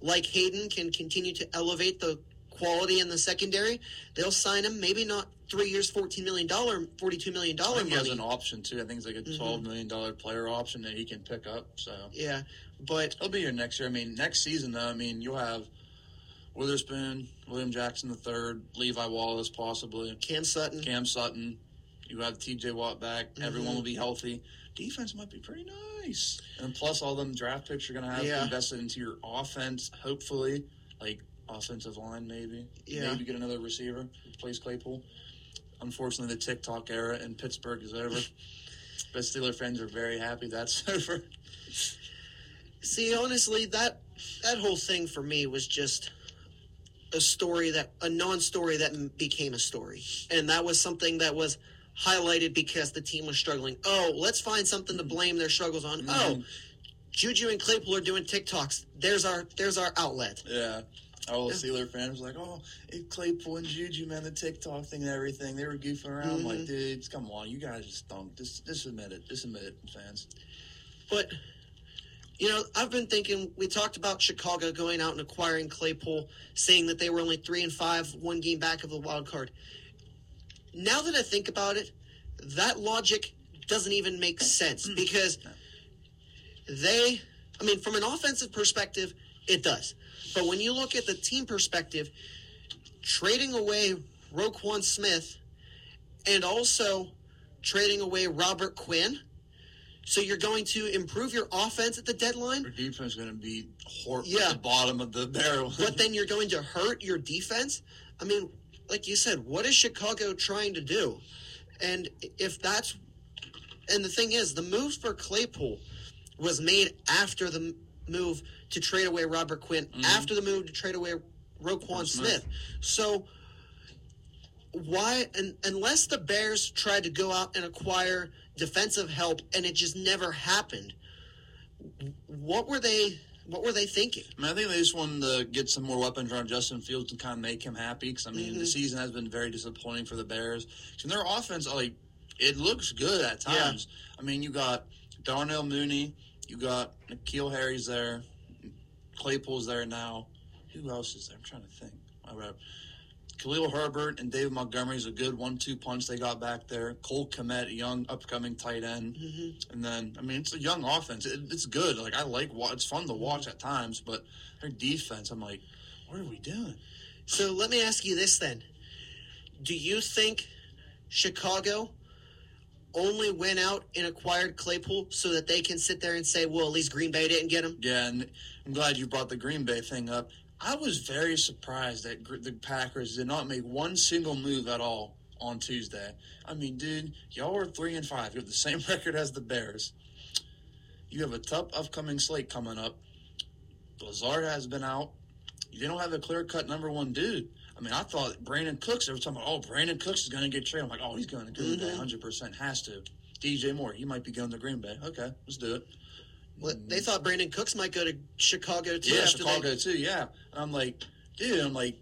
like Haden, can continue to elevate the quality in the secondary, they'll sign him. Maybe not three years, fourteen million dollar, forty-two million dollar he has an option too. I think it's like a Mhm. twelve million dollar player option that he can pick up. So Yeah, but he'll be here next year. I mean, next season though. I mean, you'll have Witherspoon, William Jackson the third, Levi Wallace possibly. Cam Sutton, Cam Sutton. You have T.J. Watt back. Mm-hmm. Everyone will be healthy. Defense might be pretty nice, and plus all them draft picks you're gonna have Yeah. invested into your offense. Hopefully, like offensive line, maybe. Yeah. Maybe get another receiver replace Claypool. Unfortunately, the TikTok era in Pittsburgh is over. but Steeler fans are very happy that's over. See, honestly, that that whole thing for me was just a story that a non-story that became a story, and that was something that was highlighted because the team was struggling. Oh, let's find something to blame their struggles on. Mm-hmm. Oh, Juju and Claypool are doing TikToks. There's our there's our outlet. Yeah. All the Steeler fans were like, oh, it Claypool and Juju, man, the TikTok thing and everything. They were goofing around. Mm-hmm. like, dudes, come on. You guys just stunk. Just, just admit it. Just admit it, fans. But you know, I've been thinking. We talked about Chicago going out and acquiring Claypool, saying that they were only three and five, one game back of the wild card. Now that I think about it, that logic doesn't even make sense because they. I mean, from an offensive perspective, it does. But when you look at the team perspective, trading away Roquan Smith and also trading away Robert Quinn. So you're going to improve your offense at the deadline, Your defense is going to be hor- Yeah. at the bottom of the barrel. but then you're going to hurt your defense. I mean, like you said, what is Chicago trying to do? And if that's and the thing is, the move for Claypool was made after the move to trade away Robert Quinn, after the move to trade away Roquan Smith. Smith. So why un unless the Bears tried to go out and acquire defensive help and it just never happened, what were they what were they thinking? I, mean, I think they just wanted to get some more weapons around Justin Fields to kind of make him happy. Because I mean, Mm-hmm. the season has been very disappointing for the Bears. And their offense, like, it looks good at Yeah. times. I mean, you got Darnell Mooney, you got N'Keal Harry's there, Claypool's there now. Who else is there? I'm trying to think. I wrote Khalil Herbert and David Montgomery is a good one-two punch they got back there. Cole Kmet, a young upcoming tight end, Mm-hmm. and then I mean it's a young offense. It, it's good. Like I like it's fun to watch at times, but their defense, I'm like, what are we doing? So let me ask you this then. Do you think Chicago only went out and acquired Claypool so that they can sit there and say, well, at least Green Bay didn't get him? Yeah, and I'm glad you brought the Green Bay thing up. I was very surprised that the Packers did not make one single move at all on Tuesday. I mean, dude, y'all are three and five. You have the same record as the Bears. You have a tough upcoming slate coming up. Lazard has been out. You don't have a clear cut number one dude. I mean, I thought Brandin Cooks. They were talking about, oh, Brandin Cooks is going to get traded. I'm like, oh, he's going to Green Bay, Mhm. 100 percent has to. DJ Moore, he might be going to Green Bay. Okay, let's do it. Well, They thought Brandin Cooks might go to Chicago too. Yeah, after they- Chicago too. Yeah, and I'm like, dude, I'm like,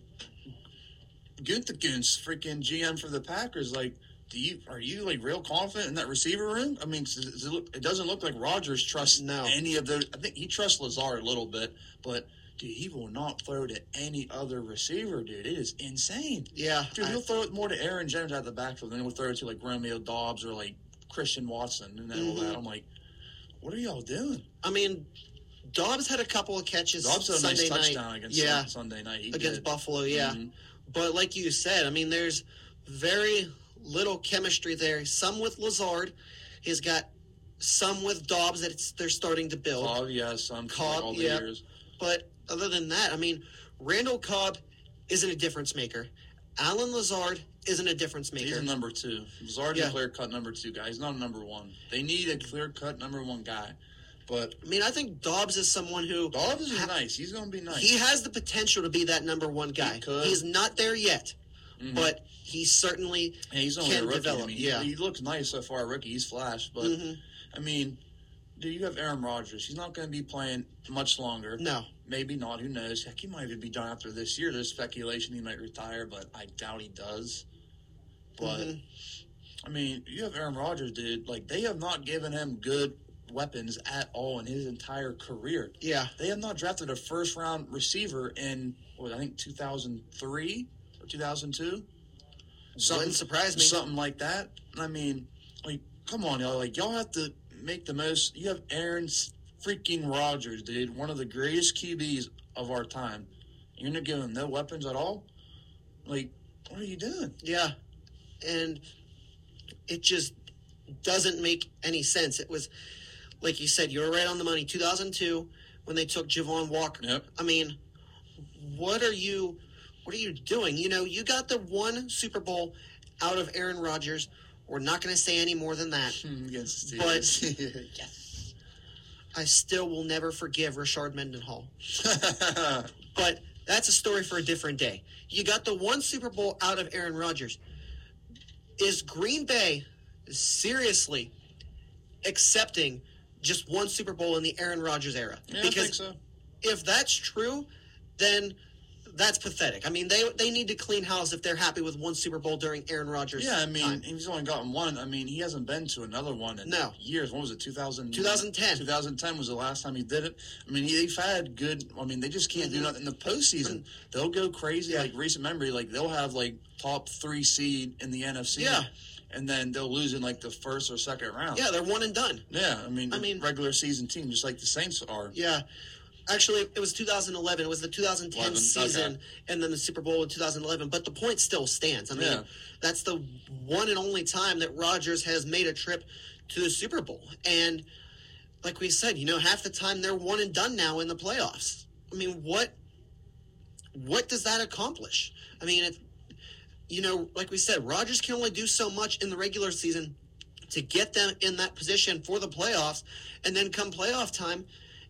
Gutekunst, freaking GM for the Packers. Like, do you are you like real confident in that receiver room? I mean, does it, look, it doesn't look like Rodgers trusts No. any of those. I think he trusts Lazard a little bit, but dude, he will not throw to any other receiver, dude. It is insane. yeah. Dude, I- he'll throw it more to Aaron Jones out of the backfield than he'll throw it to like Romeo Doubs or like Christian Watson and all Mhm. that. I'm like, what are y'all doing? I mean, Doubs had a couple of catches Doubs had a Sunday nice night. touchdown against yeah, Sunday night. He against did. Buffalo, yeah. Mhm. But like you said, I mean, there's very little chemistry there. Some with Lazard. He's got some with Doubs that it's, they're starting to build. Cobb, yeah, some Cobb, all the yeah. years. But other than that, I mean, Randall Cobb isn't a difference maker. Allen Lazard isn't a difference maker. He's a number two. Lazard's Yeah. a clear cut number two guy. He's not a number one. They need a clear cut number one guy. But I mean, I think Doubs is someone who Doubs is Ha- nice. He's going to be nice. he has the potential to be that number one guy. He could. He's not there yet, Mhm. but he certainly And he's only can a rookie. develop, I mean, yeah. he, he looks nice so far, rookie. He's flashed, but Mhm. I mean, dude, you have Aaron Rodgers. He's not going to be playing much longer. no. Maybe not. Who knows? Heck, he might even be done after this year. There's speculation he might retire, but I doubt he does. But Mhm. I mean, you have Aaron Rodgers, dude. Like they have not given him good weapons at all in his entire career. Yeah. They have not drafted a first round receiver in what I think 2003 or 2002. Wouldn't surprise me. Something like that. I mean, like, come on, y'all. Like, y'all have to make the most. You have Aaron freaking Rodgers, dude, one of the greatest QBs of our time. You're not giving him no weapons at all. Like, what are you doing? Yeah. And it just doesn't make any sense. It was, like you said, you were right on the money. 2002, when they took Javon Walker. Yep. I mean, what are you, what are you doing? You know, you got the one Super Bowl out of Aaron Rodgers. We're not going to say any more than that. the But- Yes. I still will never forgive Rashard Mendenhall. But that's a story for a different day. You got the one Super Bowl out of Aaron Rodgers. Is Green Bay seriously accepting just one Super Bowl in the Aaron Rodgers era? yeah, think so. if that's true, then that's pathetic. I mean, they they need to clean house if they're happy with one Super Bowl during Aaron Rodgers. Yeah, I mean, time. he's only gotten one. I mean, he hasn't been to another one in No. years. When was it, 2000, 2010. 2010 was the last time he did it. I mean, he, they've had good. I mean, they just can't do Mhm. nothing in the postseason. They'll go crazy. Yeah. Like recent memory, like they'll have like top three seed in the NFC. Yeah. and then they'll lose in like the first or second round. yeah, they're one and done. yeah. I mean, I mean- regular season team, just like the Saints are. Yeah. Actually, it was 2011. It was the 2010 11, season, okay. and then the Super Bowl in 2011. But the point still stands. I mean, Yeah. that's the one and only time that Rodgers has made a trip to the Super Bowl. And like we said, you know, half the time they're one and done now in the playoffs. I mean, what what does that accomplish? I mean, it, you know, like we said, Rodgers can only do so much in the regular season to get them in that position for the playoffs, and then come playoff time,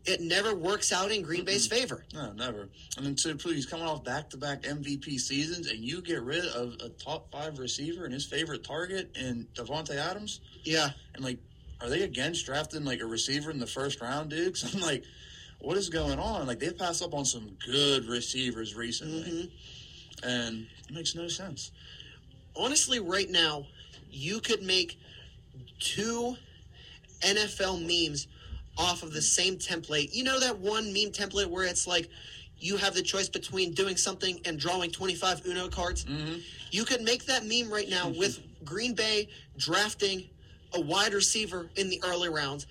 it never works out in Green Bay's favor. No, never. And then two, please, coming off back-to-back MVP seasons, and you get rid of a top five receiver and his favorite target and Davante Adams. Yeah, And like, are they against drafting like a receiver in the first round, dude? 'Cause I'm like, what is going on? Like they've passed up on some good receivers recently, Mhm. and it makes no sense. honestly, right now, you could make two NFL memes off of the same template. You know that one meme template where it's like you have the choice between doing something and drawing 25 Uno cards? Mm-hmm. You could make that meme right now with Green Bay drafting a wide receiver in the early rounds.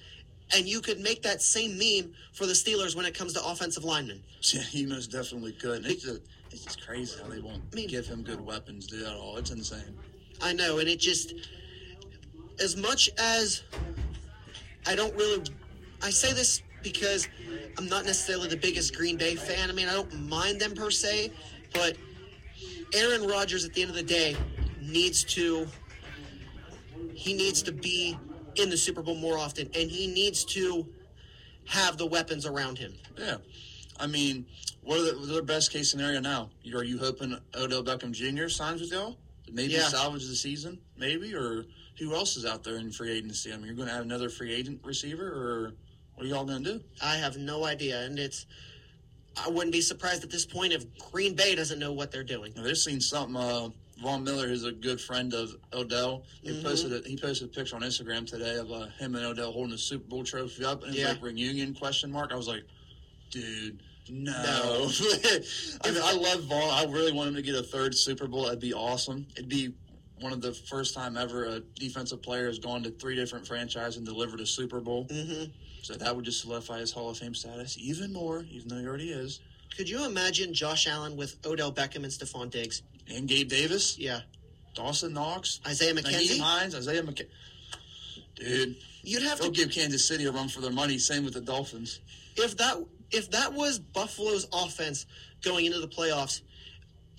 And you could make that same meme for the Steelers when it comes to offensive linemen. Yeah, he most definitely could. And it's just, it's just crazy how they won't I mean- give him good weapons, dude. At all, it's insane. I know, and it just as much as I don't really I say this because I'm not necessarily the biggest Green Bay fan. I mean, I don't mind them per se, but Aaron Rodgers at the end of the day needs to he needs to be in the Super Bowl more often and he needs to have the weapons around him. Yeah, I mean, what are the, best case scenario now? Are you hoping Odell Beckham Jr. signs with y'all? Maybe Yeah. salvage the season, maybe, or who else is out there in free agency? I mean, you're going to have another free agent receiver, or what are y'all going to do? I have no idea and it's I wouldn't be surprised at this point if Green Bay doesn't know what they're doing. Now, They've seen something. Uh, Von Miller is a good friend of Odell. He Mhm. posted a, he posted a picture on Instagram today of uh, him and Odell holding a Super Bowl trophy up, and it's Yeah. like reunion question mark. I was like, dude. No, No. I mean I love Von. I really want him to get a third Super Bowl. That'd be awesome. It'd be one of the first time ever a defensive player has gone to three different franchises and delivered a Super Bowl. hmm So that would just solidify his Hall of Fame status even more, even though he already is. Could you imagine Josh Allen with Odell Beckham and Stefon Diggs? And Gabe Davis, Yeah. Dawson Knox, Isaiah Nyheim McKenzie? Hines, Isaiah McKenzie. Dude, You'd have to give Kansas City a run for their money. Same with the Dolphins. if that if that was Buffalo's offense going into the playoffs,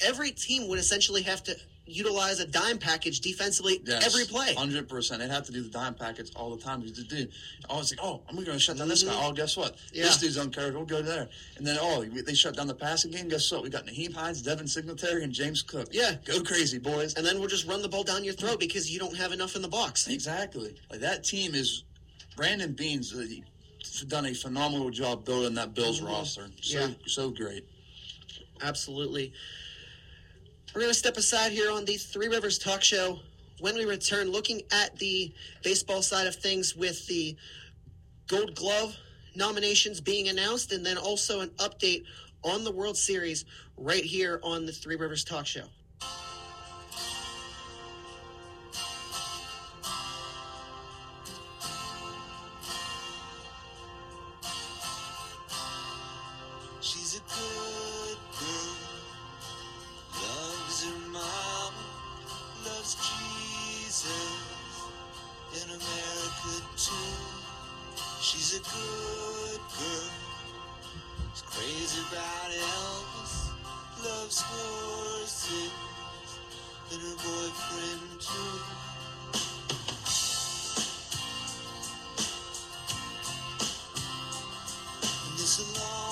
every team would essentially have to utilize a dime package defensively every play. hundred percent. They'd have to do the dime packets all the time. Dude, always like, oh, I'm going to shut down this guy. Mhm. Oh, guess what? Yeah. This dude's uncovered. We'll go there. And then oh, they shut down the passing game. Guess what? We got Nyheim Hines, Devin Singletary, and James Cook. Yeah. go crazy, boys. And then we'll just run the ball down your throat because you don't have enough in the box. Exactly. Like that team is Brandon Beane's uh, done a phenomenal job building that Bills Mhm. roster. So Yeah. so great. Absolutely. We're going to step aside here on the Three Rivers Talk Show. When we return, looking at the baseball side of things with the Gold Glove nominations being announced, and then also an update on the World Series right here on the Three Rivers Talk Show. She's a good girl. She's crazy about Elvis. Loves horses and her boyfriend too. And it's a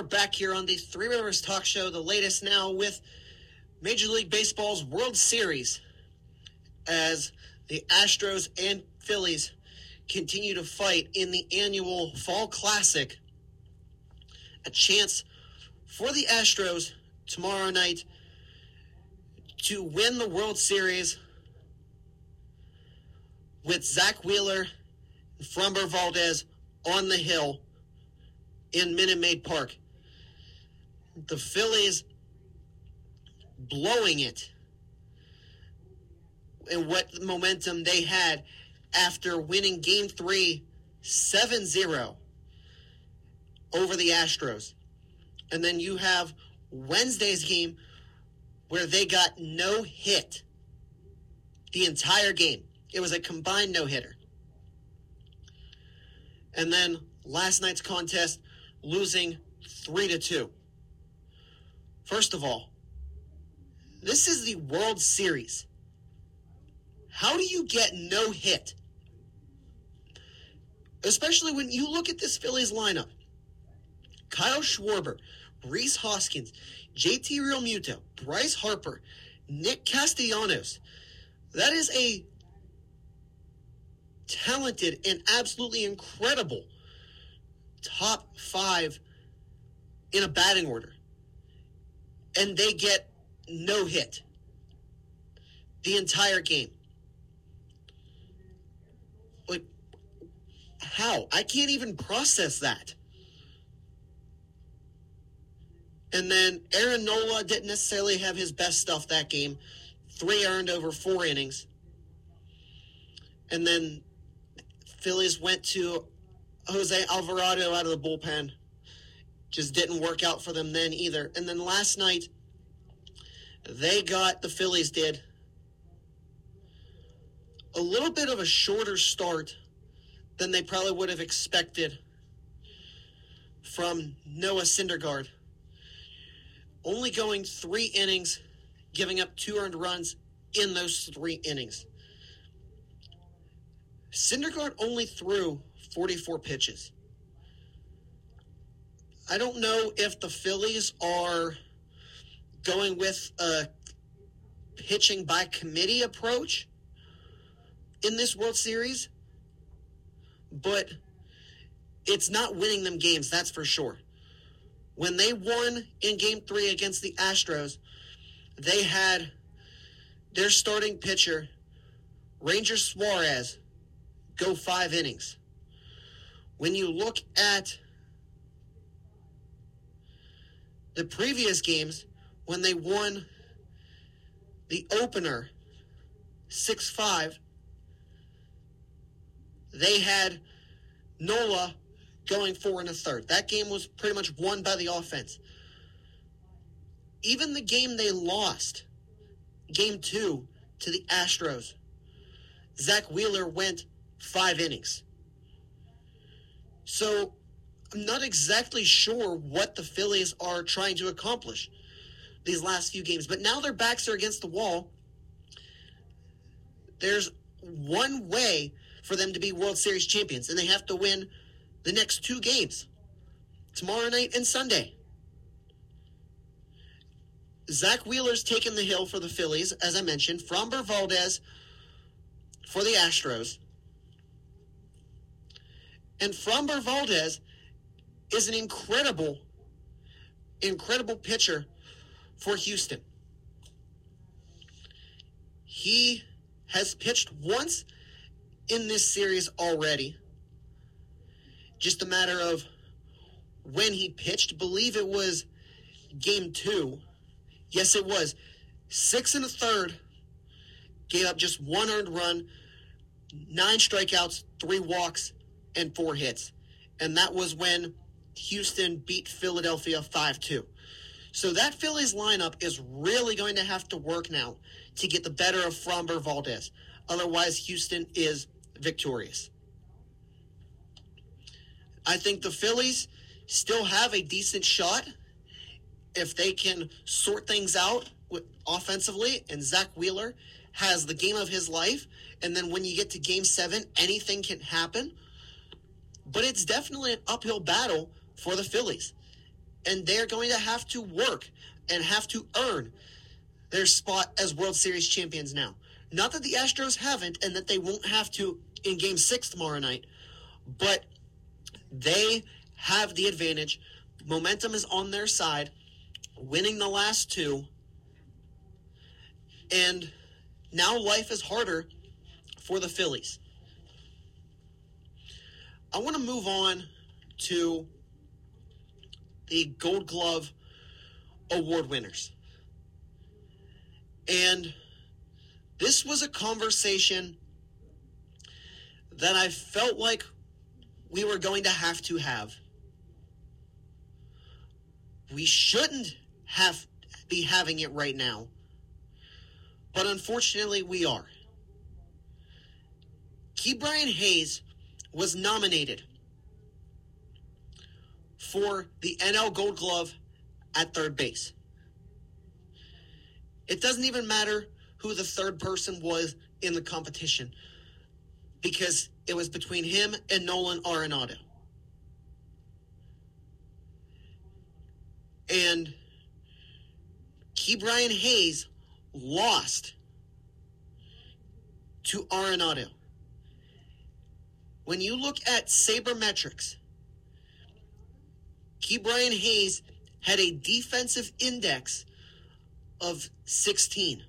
we're back here on the Three Rivers Talk Show, the latest now with Major League Baseball's World Series as the Astros and Phillies continue to fight in the annual Fall Classic. A chance for the Astros tomorrow night to win the World Series with Zack Wheeler and Framber Valdez on the hill in Minute Maid Park. The Phillies blowing it and what momentum they had after winning game three 7 0 over the Astros. And then you have Wednesday's game where they got no hit the entire game. It was a combined no hitter. And then last night's contest losing 3 to 2. First of all, this is the World Series. How do you get no hit? Especially when you look at this Phillies lineup. Kyle Schwarber, Rhys Hoskins, JT Realmuto, Bryce Harper, Nick Castellanos. That is a talented and absolutely incredible top five in a batting order. And they get no hit the entire game. Like, how? I can't even process that. And then Aaron Nola didn't necessarily have his best stuff that game. Three earned over four innings. And then Phillies went to Jose Alvarado out of the bullpen. Just didn't work out for them then either. And then last night, they got, the Phillies did, a little bit of a shorter start than they probably would have expected from Noah Syndergaard. Only going three innings, giving up two earned runs in those three innings. Syndergaard only threw 44 pitches. I don't know if the Phillies are going with a pitching by committee approach in this World Series, but it's not winning them games, that's for sure. When they won in game three against the Astros, they had their starting pitcher, Ranger Suarez, go five innings. When you look at the previous games, when they won the opener 6 5, they had Nola going four and a third. That game was pretty much won by the offense. Even the game they lost, game two, to the Astros, Zack Wheeler went five innings. So I'm not exactly sure what the Phillies are trying to accomplish these last few games. But now their backs are against the wall. There's one way for them to be World Series champions, and they have to win the next two games tomorrow night and Sunday. Zack Wheeler's taken the hill for the Phillies, as I mentioned. Framber Valdez for the Astros. And Framber Valdez is an incredible, incredible pitcher for Houston. He has pitched once in this series already. Just a matter of when he pitched. Believe it was game two. Yes, it was. Six and a third. Gave up just one earned run, nine strikeouts, three walks, and four hits. And that was when Houston beat Philadelphia 5 2. So that Phillies lineup is really going to have to work now to get the better of Framber Valdez. Otherwise, Houston is victorious. I think the Phillies still have a decent shot if they can sort things out offensively, and Zack Wheeler has the game of his life. And then when you get to game seven, anything can happen. But it's definitely an uphill battle for the Phillies. and they're going to have to work and have to earn their spot as World Series champions now. Not that the Astros haven't and that they won't have to in game six tomorrow night, but they have the advantage. Momentum is on their side, winning the last two. And now life is harder for the Phillies. I want to move on to the Gold Glove Award winners. And this was a conversation that I felt like we were going to have to have. We shouldn't have be having it right now. But unfortunately we are. Ke'Bryan Hayes was nominated for the NL Gold Glove at third base. It doesn't even matter who the third person was in the competition because it was between him and Nolan Arenado. And Ke'Bryan Hayes lost to Arenado. When you look at sabermetrics, Ke'Bryan Hayes had a defensive index of 16.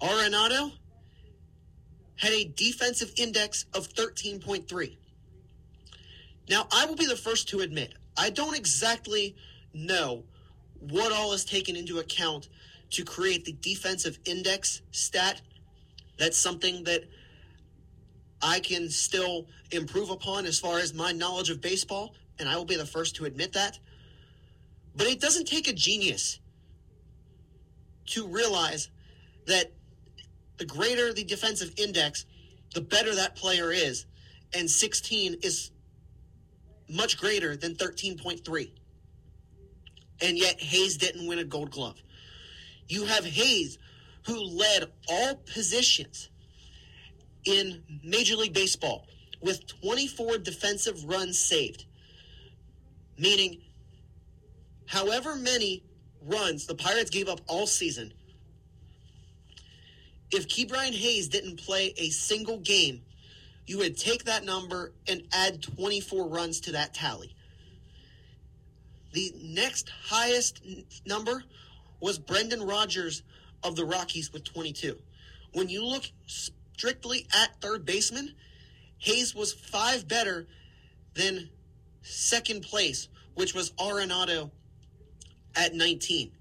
Arenado had a defensive index of 13.3. Now, I will be the first to admit, I don't exactly know what all is taken into account to create the defensive index stat. That's something that I can still improve upon as far as my knowledge of baseball, and I will be the first to admit that. But it doesn't take a genius to realize that the greater the defensive index, the better that player is. And 16 is much greater than 13.3. And yet Hayes didn't win a gold glove. You have Hayes, who led all positions in Major League Baseball with 24 defensive runs saved. Meaning, however many runs the Pirates gave up all season, if Ke'Bryan Hayes didn't play a single game, you would take that number and add 24 runs to that tally. The next highest number was Brendan Rodgers of the Rockies with 22. When you look strictly at third baseman, Hayes was five better than second place, which was Arenado at 19.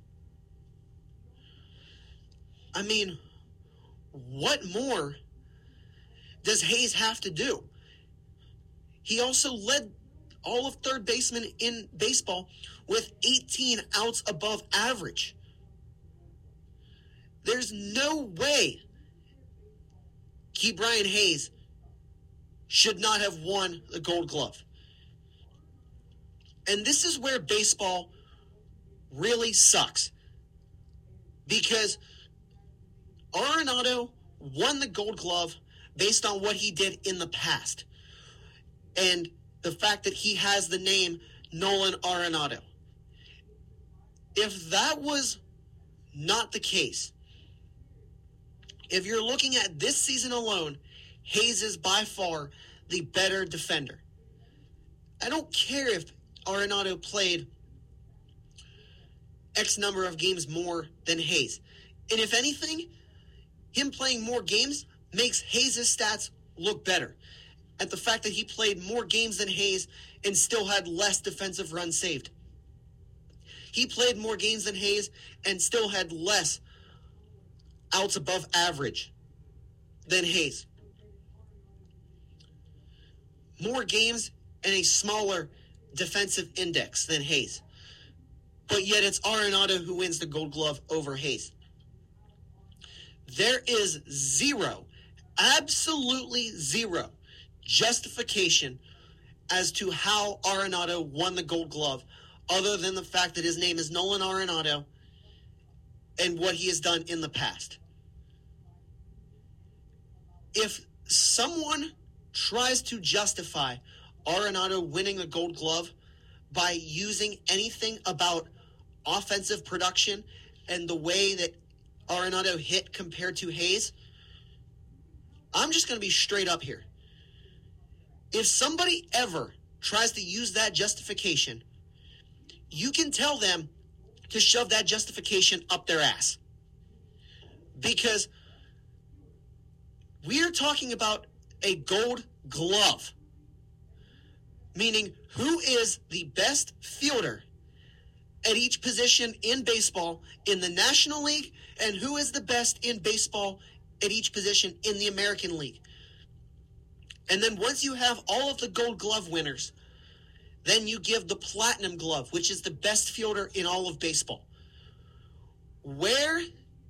I mean, what more does Hayes have to do? He also led all of third basemen in baseball with 18 outs above average. There's no way Ke'Bryan Hayes should not have won the gold glove. And this is where baseball really sucks. Because Arenado won the gold glove based on what he did in the past. And the fact that he has the name Nolan Arenado. If that was not the case, if you're looking at this season alone, Hayes is by far the better defender. I don't care if Arenado played X number of games more than Hayes. And if anything, him playing more games makes Hayes' stats look better. At the fact that he played more games than Hayes and still had less defensive runs saved. He played more games than Hayes and still had less outs above average than Hayes. More games and a smaller defensive index than Hayes. But yet it's Arenado who wins the gold glove over Hayes. There is zero, absolutely zero justification as to how Arenado won the gold glove other than the fact that his name is Nolan Arenado and what he has done in the past. If someone tries to justify Arenado winning a gold glove by using anything about offensive production and the way that Arenado hit compared to Hayes, I'm just going to be straight up here. If somebody ever tries to use that justification, you can tell them to shove that justification up their ass. Because we are talking about a gold glove, meaning who is the best fielder at each position in baseball in the National League and who is the best in baseball at each position in the American League. And then once you have all of the gold glove winners, then you give the platinum glove, which is the best fielder in all of baseball. Where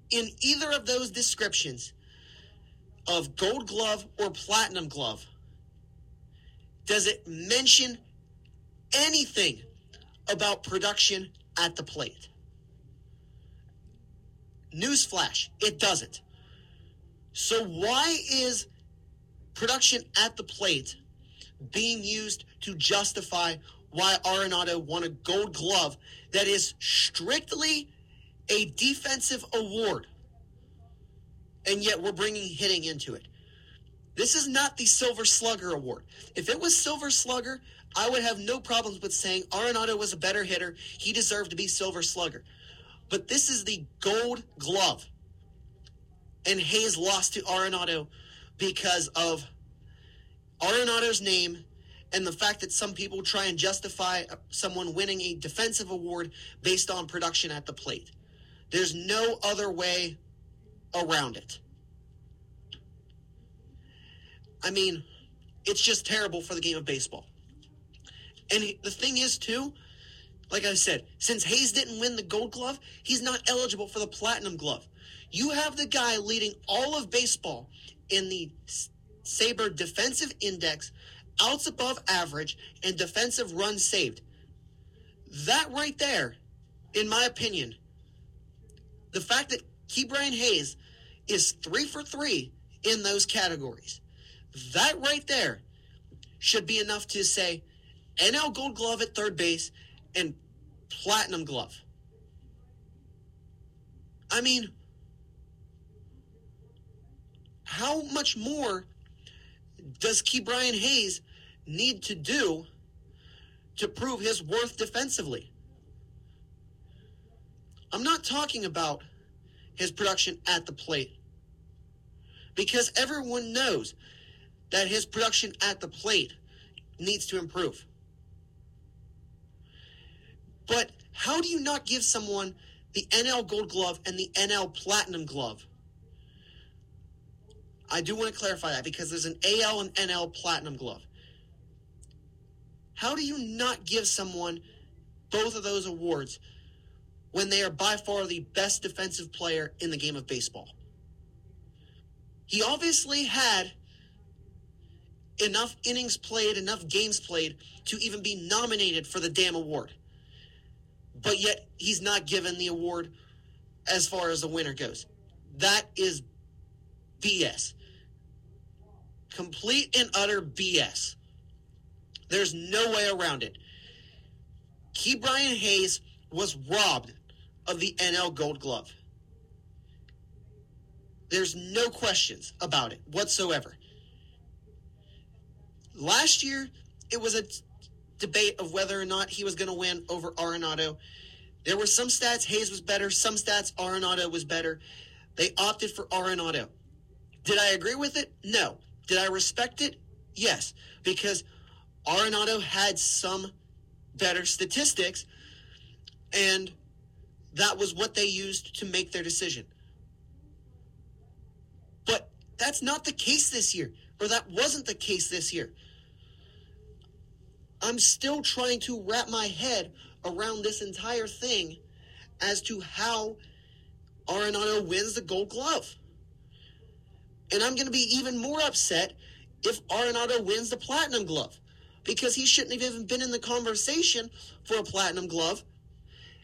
in either of those descriptions of gold glove or platinum glove does it mention anything about production at the plate? Newsflash, it doesn't. So, why is production at the plate being used to justify why Arenado won a gold glove that is strictly a defensive award? And yet we're bringing hitting into it. This is not the Silver Slugger Award. If it was Silver Slugger, I would have no problems with saying Arenado was a better hitter. He deserved to be Silver Slugger. But this is the gold glove. And Hayes lost to Arenado because of Arenado's name and the fact that some people try and justify someone winning a defensive award based on production at the plate. There's no other way around it. I mean, it's just terrible for the game of baseball. And he- the thing is, too, like I said, since Hayes didn't win the gold glove, he's not eligible for the platinum glove. You have the guy leading all of baseball in the SABR defensive index, outs above average, and defensive runs saved. That right there, in my opinion, the fact that Ke'Bryan Hayes is three for three in those categories, that right there should be enough to say NL Gold Glove at third base and Platinum Glove. I mean, how much more does Ke'Bryan Hayes need to do to prove his worth defensively? I'm not talking about his production at the plate because everyone knows that his production at the plate needs to improve. But how do you not give someone the NL Gold Glove and the NL Platinum Glove? I do want to clarify that because there's an AL and NL Platinum Glove. How do you not give someone both of those awards when they are by far the best defensive player in the game of baseball? He obviously had enough innings played, enough games played to even be nominated for the damn award. But yet he's not given the award as far as the winner goes. That is BS. Complete and utter BS. There's no way around it. Ke'Bryan Hayes was robbed of the NL Gold Glove. There's no questions about it whatsoever. Last year, it was a debate of whether or not he was going to win over Arenado. There were some stats Hayes was better, some stats Arenado was better. They opted for Arenado. Did I agree with it? No. Did I respect it? Yes, because Arenado had some better statistics, and that was what they used to make their decision. But that's not the case this year, or that wasn't the case this year. I'm still trying to wrap my head around this entire thing as to how Arenado wins the gold glove. And I'm going to be even more upset if Arenado wins the platinum glove because he shouldn't have even been in the conversation for a platinum glove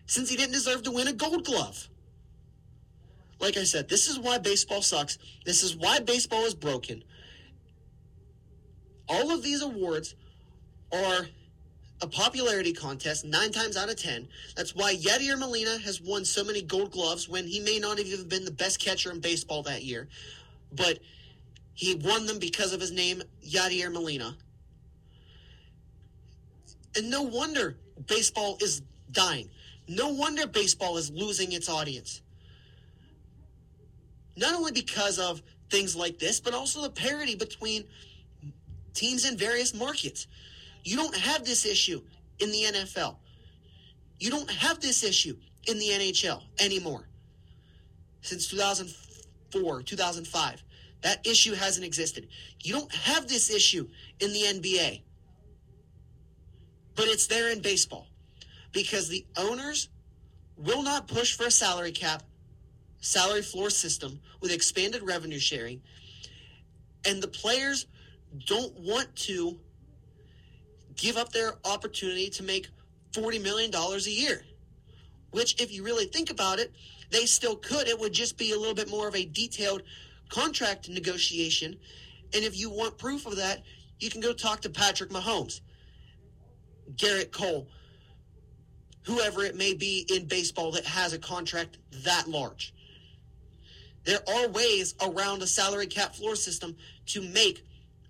since he didn't deserve to win a gold glove. Like I said, this is why baseball sucks. This is why baseball is broken. All of these awards are a popularity contest nine times out of ten. That's why Yadier Molina has won so many gold gloves when he may not have even been the best catcher in baseball that year. But he won them because of his name, Yadier Molina. And no wonder baseball is dying. No wonder baseball is losing its audience. Not only because of things like this, but also the parity between teams in various markets. You don't have this issue in the NFL. You don't have this issue in the NHL anymore. Since 2004, 2005, that issue hasn't existed. You don't have this issue in the NBA. But it's there in baseball because the owners will not push for a salary cap, salary floor system with expanded revenue sharing, and the players don't want to give up their opportunity to make $40 million a year. Which, if you really think about it, they still could. It would just be a little bit more of a detailed contract negotiation. And if you want proof of that, you can go talk to Patrick Mahomes, Gerrit Cole, whoever it may be in baseball that has a contract that large. There are ways around a salary cap floor system to make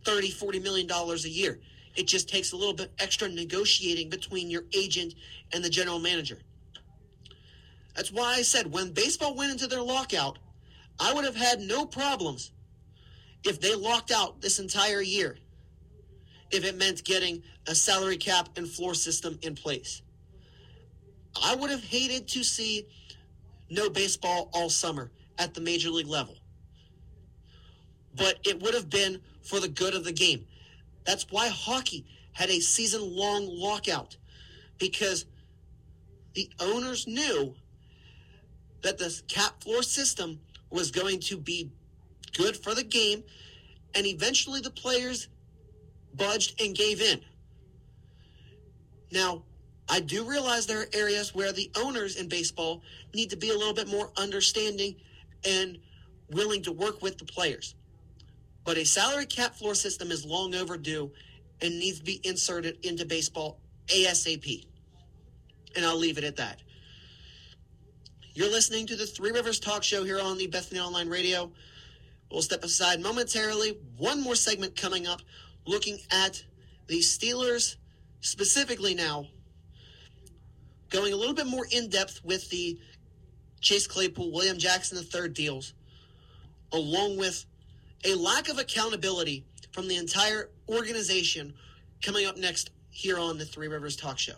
30, 40 million dollars a year. It just takes a little bit extra negotiating between your agent and the general manager. That's why I said when baseball went into their lockout, I would have had no problems if they locked out this entire year, if it meant getting a salary cap and floor system in place. I would have hated to see no baseball all summer at the major league level. But it would have been for the good of the game. That's why hockey had a season long lockout because the owners knew that the cap floor system was going to be good for the game, and eventually the players budged and gave in. Now, I do realize there are areas where the owners in baseball need to be a little bit more understanding and willing to work with the players. But a salary cap floor system is long overdue and needs to be inserted into baseball ASAP. And I'll leave it at that. You're listening to the Three Rivers Talk Show here on the Bethany Online Radio. We'll step aside momentarily. One more segment coming up, looking at the Steelers specifically now, going a little bit more in depth with the Chase Claypool, William Jackson III deals, along with a lack of accountability from the entire organization coming up next here on the Three Rivers Talk Show.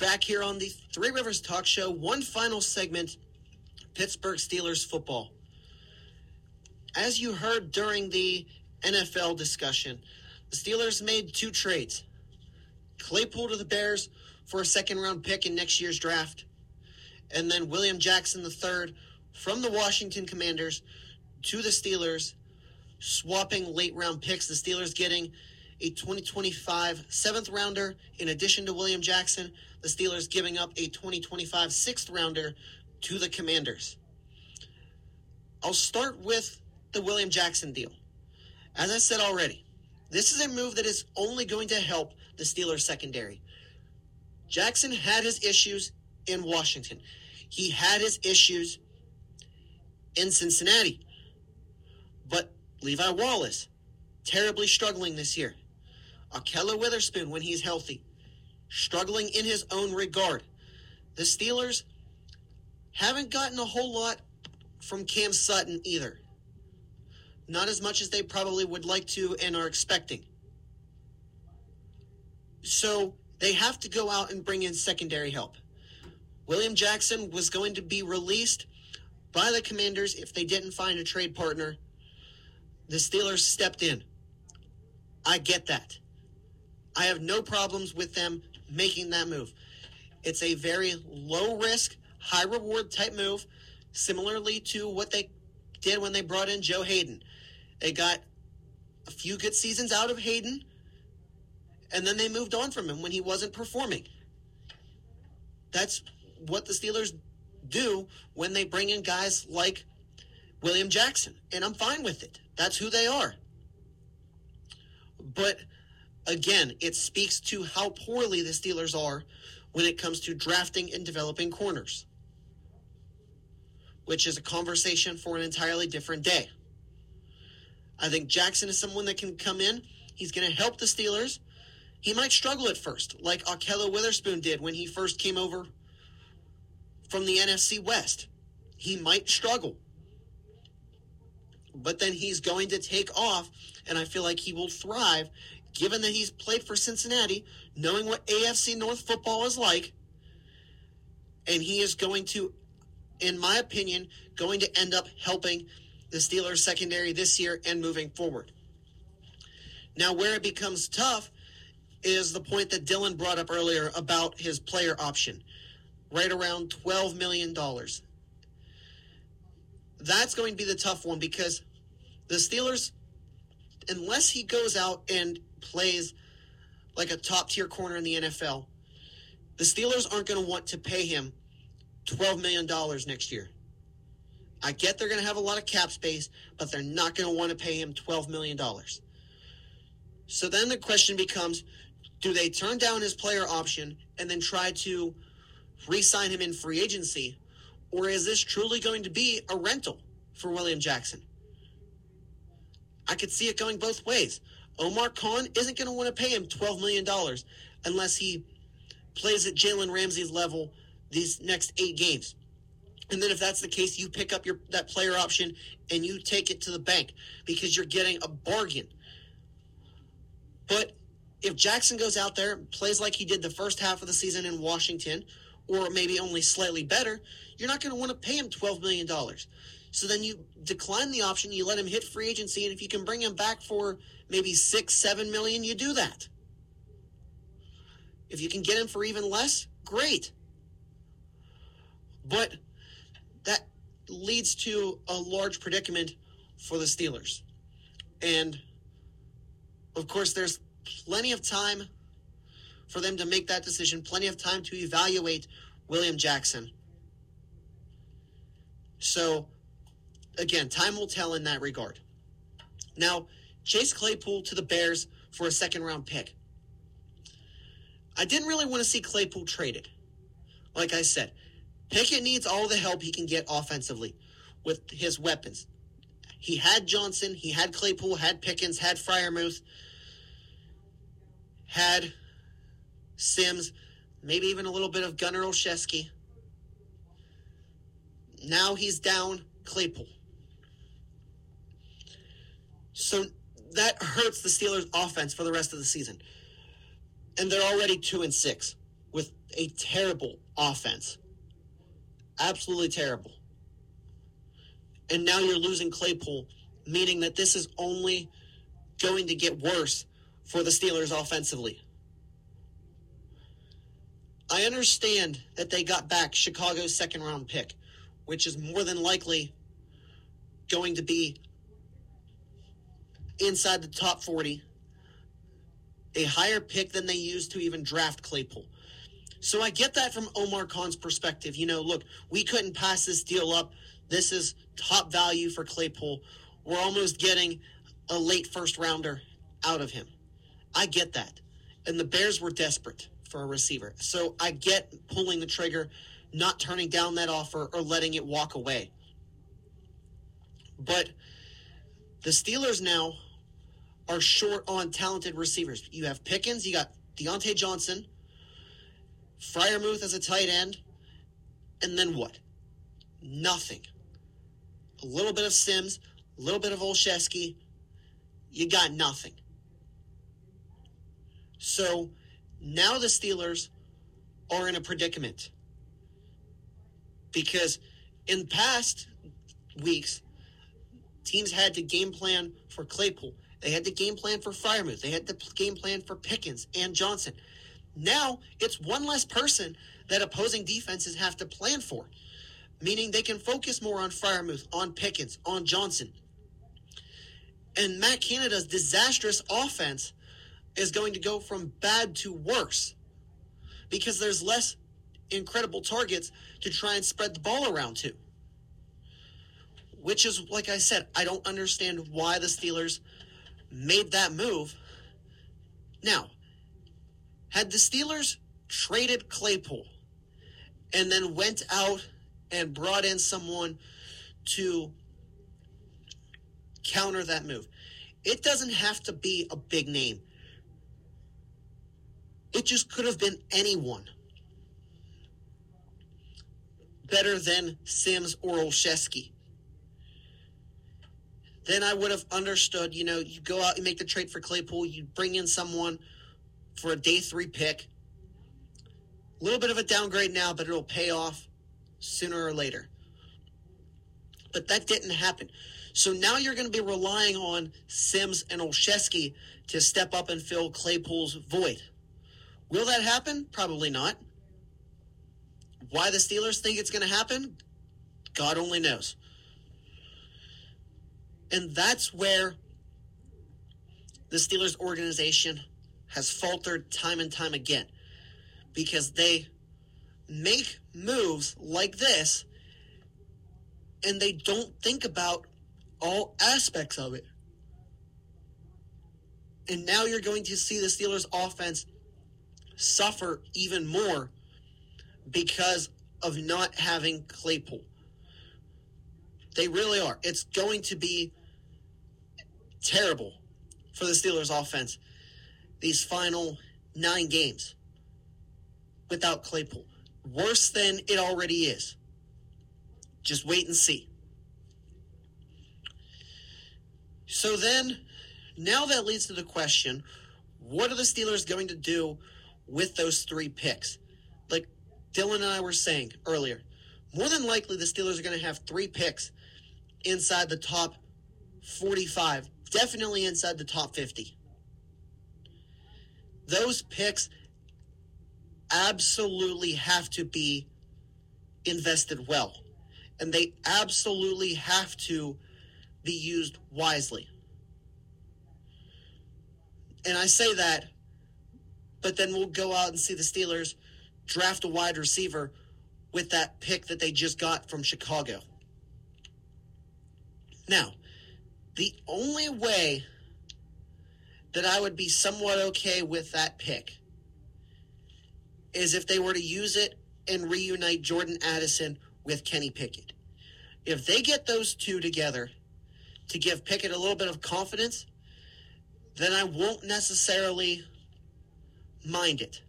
Back here on the Three Rivers Talk Show. One final segment Pittsburgh Steelers football. As you heard during the NFL discussion, the Steelers made two trades Claypool to the Bears for a second round pick in next year's draft, and then William Jackson III from the Washington Commanders to the Steelers, swapping late round picks. The Steelers getting a 2025 seventh rounder in addition to William Jackson. The Steelers giving up a 2025 sixth rounder to the Commanders. I'll start with the William Jackson deal. As I said already, this is a move that is only going to help the Steelers secondary. Jackson had his issues in Washington. He had his issues in Cincinnati. But Levi Wallace, terribly struggling this year. Ahkello Witherspoon, when he's healthy, struggling in his own regard. The Steelers haven't gotten a whole lot from Cam Sutton either. Not as much as they probably would like to and are expecting. So they have to go out and bring in secondary help. William Jackson was going to be released by the Commanders if they didn't find a trade partner. The Steelers stepped in. I get that. I have no problems with them making that move. It's a very low risk, high reward type move, similarly to what they did when they brought in Joe Haden. They got a few good seasons out of Haden, and then they moved on from him when he wasn't performing. That's what the Steelers do when they bring in guys like William Jackson, and I'm fine with it. That's who they are. But again, it speaks to how poorly the Steelers are when it comes to drafting and developing corners, which is a conversation for an entirely different day. I think Jackson is someone that can come in. He's going to help the Steelers. He might struggle at first, like Ahkello Witherspoon did when he first came over from the NFC West. He might struggle. But then he's going to take off, and I feel like he will thrive given that he's played for Cincinnati, knowing what AFC North football is like. And he is going to, in my opinion, going to end up helping the Steelers secondary this year and moving forward. Now, where it becomes tough is the point that Dylan brought up earlier about his player option, right around $12 million. That's going to be the tough one because the Steelers, unless he goes out and plays like a top tier corner in the NFL, the Steelers aren't going to want to pay him $12 million next year. I get they're going to have a lot of cap space, but they're not going to want to pay him $12 million. So then the question becomes do they turn down his player option and then try to re sign him in free agency? Or is this truly going to be a rental for William Jackson? I could see it going both ways. Omar Khan isn't going to want to pay him $12 million unless he plays at Jalen Ramsey's level these next eight games. And then if that's the case, you pick up your that player option and you take it to the bank because you're getting a bargain. But if Jackson goes out there and plays like he did the first half of the season in Washington, or maybe only slightly better, you're not going to want to pay him $12 million. So then you decline the option, you let him hit free agency, and if you can bring him back for maybe six, seven million, you do that. If you can get him for even less, great. But that leads to a large predicament for the Steelers. And of course, there's plenty of time for them to make that decision, plenty of time to evaluate William Jackson. So, again, time will tell in that regard. Now, Chase Claypool to the Bears for a second round pick. I didn't really want to see Claypool traded. Like I said, Pickett needs all the help he can get offensively with his weapons. He had Johnson, he had Claypool, had Pickens, had Freiermuth, had Sims, maybe even a little bit of Gunnar Olszewski. Now he's down Claypool. So that hurts the Steelers' offense for the rest of the season. And they're already two and six. with a terrible offense. Absolutely terrible. And now you're losing Claypool, meaning that this is only going to get worse for the Steelers offensively. I understand that they got back Chicago's second round pick, which is more than likely going to be inside the top 40, a higher pick than they used to even draft Claypool. So I get that from Omar Khan's perspective. You know, look, we couldn't pass this deal up. This is top value for Claypool. We're almost getting a late first rounder out of him. I get that. And the Bears were desperate for a receiver. So I get pulling the trigger, not turning down that offer or letting it walk away. But the Steelers now are short on talented receivers. You have Pickens, you got Diontae Johnson, Freiermuth as a tight end, and then what? Nothing. A little bit of Sims, a little bit of Olszewski. You got nothing. So now the Steelers are in a predicament because in past weeks, teams had to game plan for Claypool. They had the game plan for Freiermuth. They had the game plan for Pickens and Johnson. Now it's one less person that opposing defenses have to plan for, meaning they can focus more on Freiermuth, on Pickens, on Johnson. And Matt Canada's disastrous offense is going to go from bad to worse because there's less incredible targets to try and spread the ball around to. Which is, like I said, I don't understand why the Steelers made that move. Now, had the Steelers traded Claypool and then went out and brought in someone to counter that move, it doesn't have to be a big name. It just could have been anyone better than Sims or Olszewski. Then I would have understood, you know, you go out, you make the trade for Claypool, you bring in someone for a day three pick. A little bit of a downgrade now, but it'll pay off sooner or later. But that didn't happen. So now you're going to be relying on Sims and Olszewski to step up and fill Claypool's void. Will that happen? Probably not. Why the Steelers think it's going to happen? God only knows. And that's where the Steelers organization has faltered time and time again because they make moves like this and they don't think about all aspects of it. And now you're going to see the Steelers offense suffer even more because of not having Claypool. They really are. It's going to be terrible for the Steelers offense these final nine games without Claypool. Worse than it already is. Just wait and see. So then, now that leads to the question what are the Steelers going to do with those three picks? Like Dylan and I were saying earlier, more than likely the Steelers are going to have three picks inside the top 45, definitely inside the top 50. Those picks absolutely have to be invested well. And they absolutely have to be used wisely. And I say that, but then we'll go out and see the Steelers draft a wide receiver with that pick that they just got from Chicago. Now, the only way that I would be somewhat okay with that pick is if they were to use it and reunite Jordan Addison with Kenny Pickett. If they get those two together to give Pickett a little bit of confidence, then I won't necessarily mind it.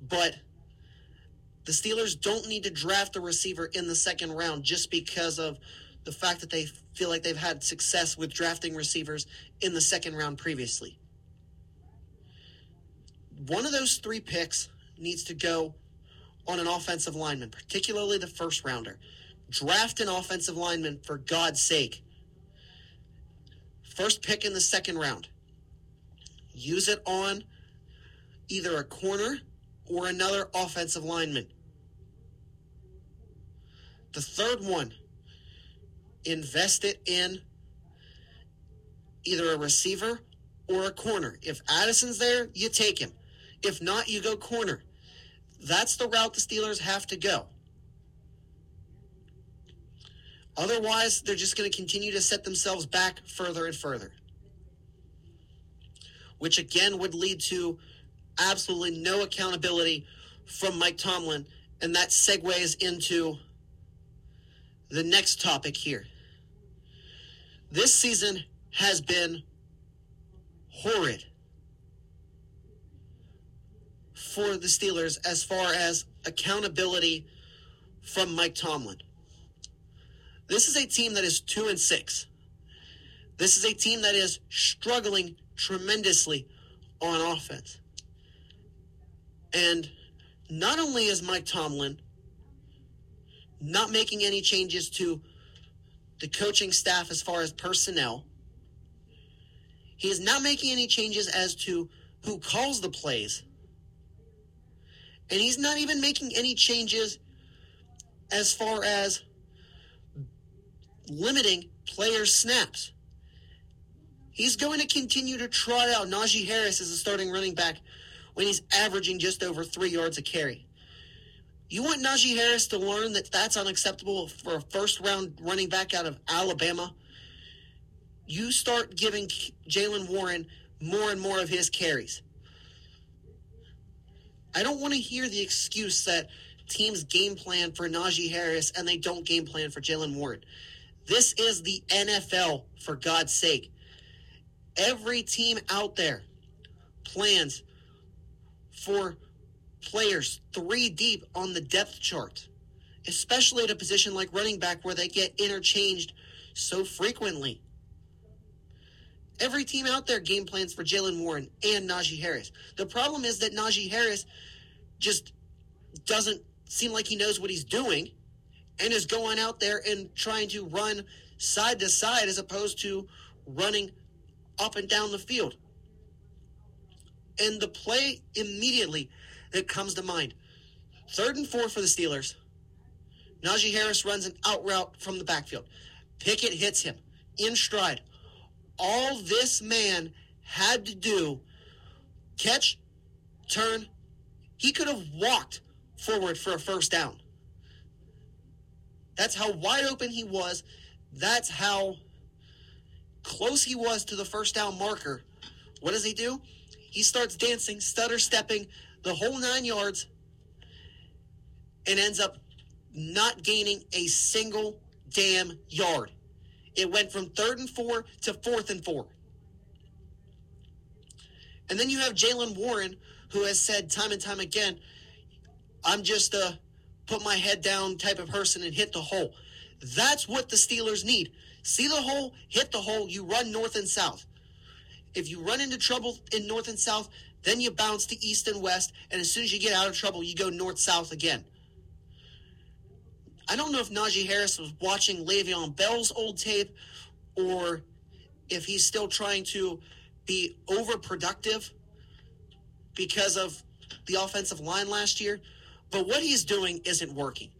But the Steelers don't need to draft a receiver in the second round just because of the fact that they feel like they've had success with drafting receivers in the second round previously. one of those three picks needs to go on an offensive lineman, particularly the first rounder. Draft an offensive lineman for God's sake. First pick in the second round. Use it on either a corner or another offensive lineman. The third one, invest it in either a receiver or a corner. If Addison's there, you take him. If not, you go corner. That's the route the Steelers have to go. Otherwise, they're just going to continue to set themselves back further and further. Which again would lead to absolutely no accountability from Mike Tomlin. And that segues into the next topic here. This season has been horrid for the Steelers as far as accountability from Mike Tomlin. This is a team that is 2 and 6. This is a team that is struggling tremendously on offense. And not only is Mike Tomlin not making any changes to the coaching staff as far as personnel, he is not making any changes as to who calls the plays. And he's not even making any changes as far as limiting players' snaps. He's going to continue to trot out Najee Harris as a starting running back when he's averaging just over three yards a carry. You want Najee Harris to learn that that's unacceptable for a first round running back out of Alabama? You start giving Jaylen Warren more and more of his carries. I don't want to hear the excuse that teams game plan for Najee Harris and they don't game plan for Jaylen Warren. This is the NFL, for God's sake. Every team out there plans for players three deep on the depth chart, especially at a position like running back where they get interchanged so frequently. Every team out there game plans for Jaylen Warren and Najee Harris. The problem is that Najee Harris just doesn't seem like he knows what he's doing and is going out there and trying to run side to side as opposed to running up and down the field. And the play immediately that comes to mind third and four for the Steelers. Najee Harris runs an out route from the backfield. Pickett hits him in stride. All this man had to do catch, turn. He could have walked forward for a first down. That's how wide open he was. That's how close he was to the first down marker. What does he do? He starts dancing, stutter stepping the whole nine yards, and ends up not gaining a single damn yard. It went from third and four to fourth and four. And then you have Jaylen Warren, who has said time and time again, I'm just a put my head down type of person and hit the hole. That's what the Steelers need. See the hole, hit the hole, you run north and south. If you run into trouble in north and south, then you bounce to east and west, and as soon as you get out of trouble, you go north south again. I don't know if Najee Harris was watching Le'Veon Bell's old tape or if he's still trying to be overproductive because of the offensive line last year. But what he's doing isn't working.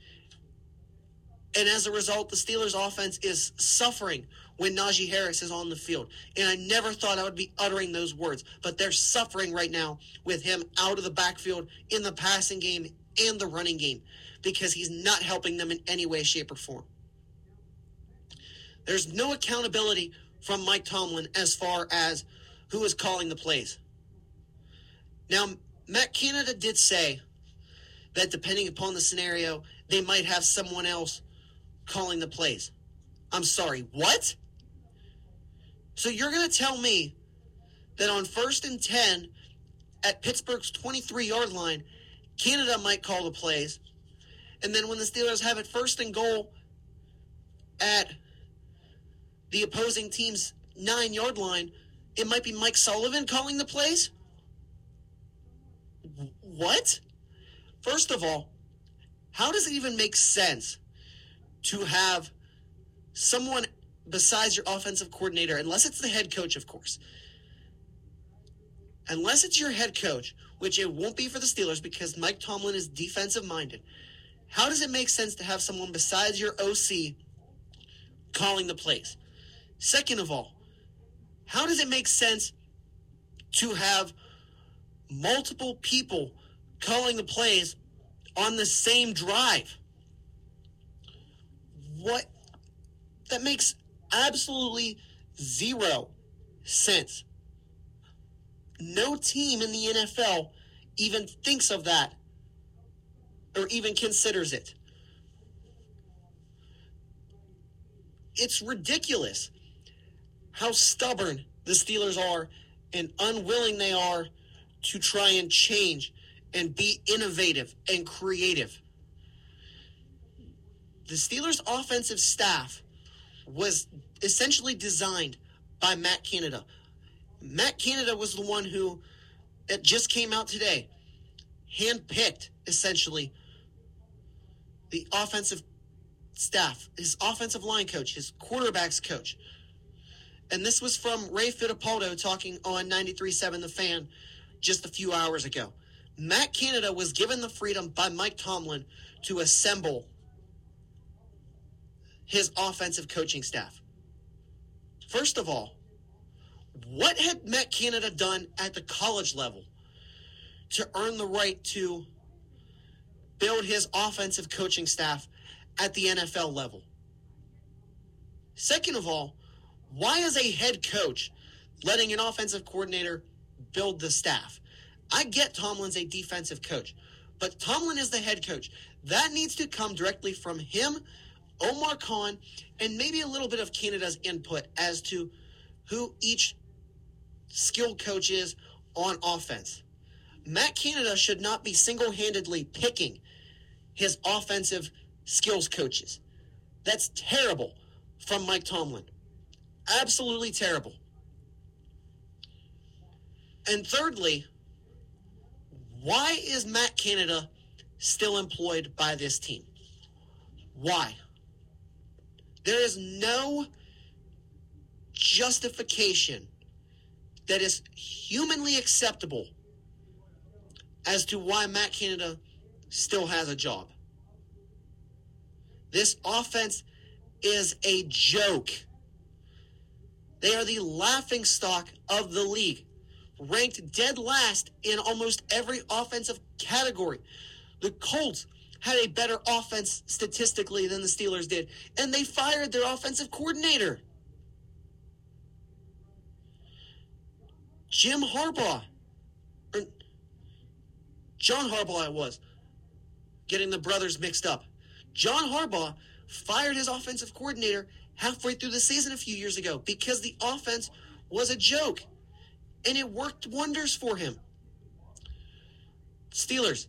And as a result, the Steelers' offense is suffering when Najee Harris is on the field. And I never thought I would be uttering those words, but they're suffering right now with him out of the backfield in the passing game and the running game because he's not helping them in any way, shape, or form. There's no accountability from Mike Tomlin as far as who is calling the plays. Now, Matt Canada did say that depending upon the scenario, they might have someone else calling the plays. I'm sorry, what? So you're going to tell me that on first and 10 at Pittsburgh's 23 yard line, Canada might call the plays. And then when the Steelers have it first and goal at the opposing team's nine yard line, it might be Mike Sullivan calling the plays? what? First of all, how does it even make sense to have someone besides your offensive coordinator, unless it's the head coach, of course, unless it's your head coach, which it won't be for the Steelers because Mike Tomlin is defensive minded, how does it make sense to have someone besides your OC calling the plays? Second of all, how does it make sense to have multiple people calling the plays on the same drive? What? That makes absolutely zero sense. No team in the NFL even thinks of that or even considers it. It's ridiculous how stubborn the Steelers are and unwilling they are to try and change and be innovative and creative. The Steelers' offensive staff was essentially designed by Matt Canada. Matt Canada was the one who, it just came out today, handpicked essentially the offensive staff, his offensive line coach, his quarterbacks coach. And this was from Ray Fittipaldo talking on 93.7 The Fan just a few hours ago. Matt Canada was given the freedom by Mike Tomlin to assemble his offensive coaching staff. First of all, what had Matt Canada done at the college level to earn the right to build his offensive coaching staff at the NFL level? Second of all, why is a head coach letting an offensive coordinator build the staff? I get Tomlin's a defensive coach, but Tomlin is the head coach. That needs to come directly from him, Omar Khan, and maybe a little bit of Canada's input as to who each skilled coach is on offense. Matt Canada should not be single handedly picking his offensive skills coaches. That's terrible from Mike Tomlin. Absolutely terrible. And thirdly, why is Matt Canada still employed by this team? Why? There is no justification that is humanly acceptable as to why Matt Canada still has a job. This offense is a joke. They are the laughing stock of the league, ranked dead last in almost every offensive category. The Colts had a better offense statistically than the Steelers did, and they fired their offensive coordinator. Jim Harbaugh, or John Harbaugh, it was getting the brothers mixed up. John Harbaugh fired his offensive coordinator halfway through the season a few years ago because the offense was a joke and it worked wonders for him. Steelers,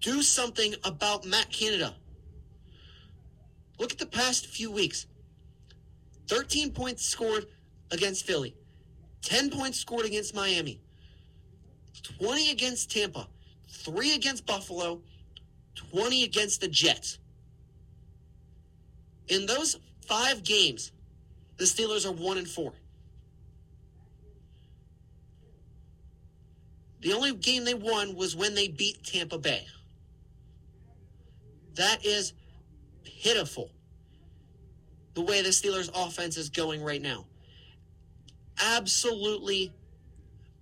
do something about Matt Canada. Look at the past few weeks 13 points scored against Philly, 10 points scored against Miami, 20 against Tampa, 3 against Buffalo, 20 against the Jets. In those five games, the Steelers are 1 and 4. The only game they won was when they beat Tampa Bay. That is pitiful. The way the Steelers offense is going right now. Absolutely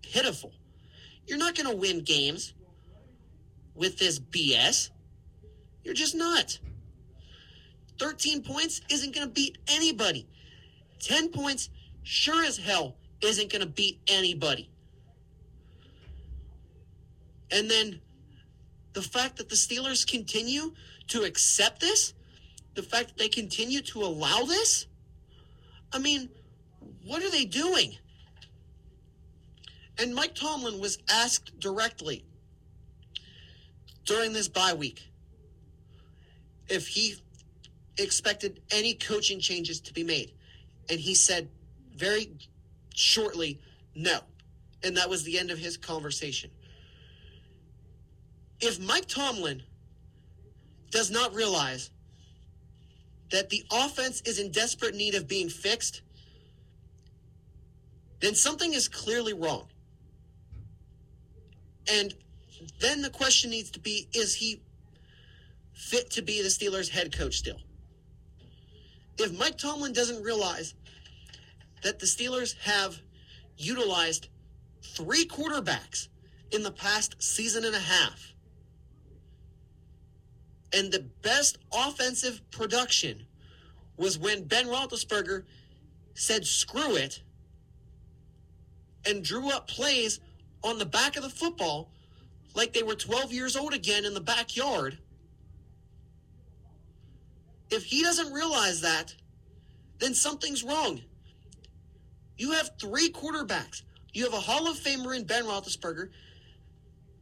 pitiful. You're not going to win games with this BS. You're just not. 13 points isn't going to beat anybody. 10 points sure as hell isn't going to beat anybody. And then the fact that the Steelers continue to accept this, the fact that they continue to allow this, I mean, what are they doing? And Mike Tomlin was asked directly during this bye week if he expected any coaching changes to be made. And he said very shortly, no. And that was the end of his conversation. If Mike Tomlin does not realize that the offense is in desperate need of being fixed, then something is clearly wrong. And then the question needs to be is he fit to be the Steelers' head coach still? If Mike Tomlin doesn't realize that the Steelers have utilized three quarterbacks in the past season and a half, and the best offensive production was when Ben Roethlisberger said "screw it" and drew up plays on the back of the football like they were 12 years old again in the backyard. If he doesn't realize that, then something's wrong. You have three quarterbacks. You have a Hall of Famer in Ben Roethlisberger,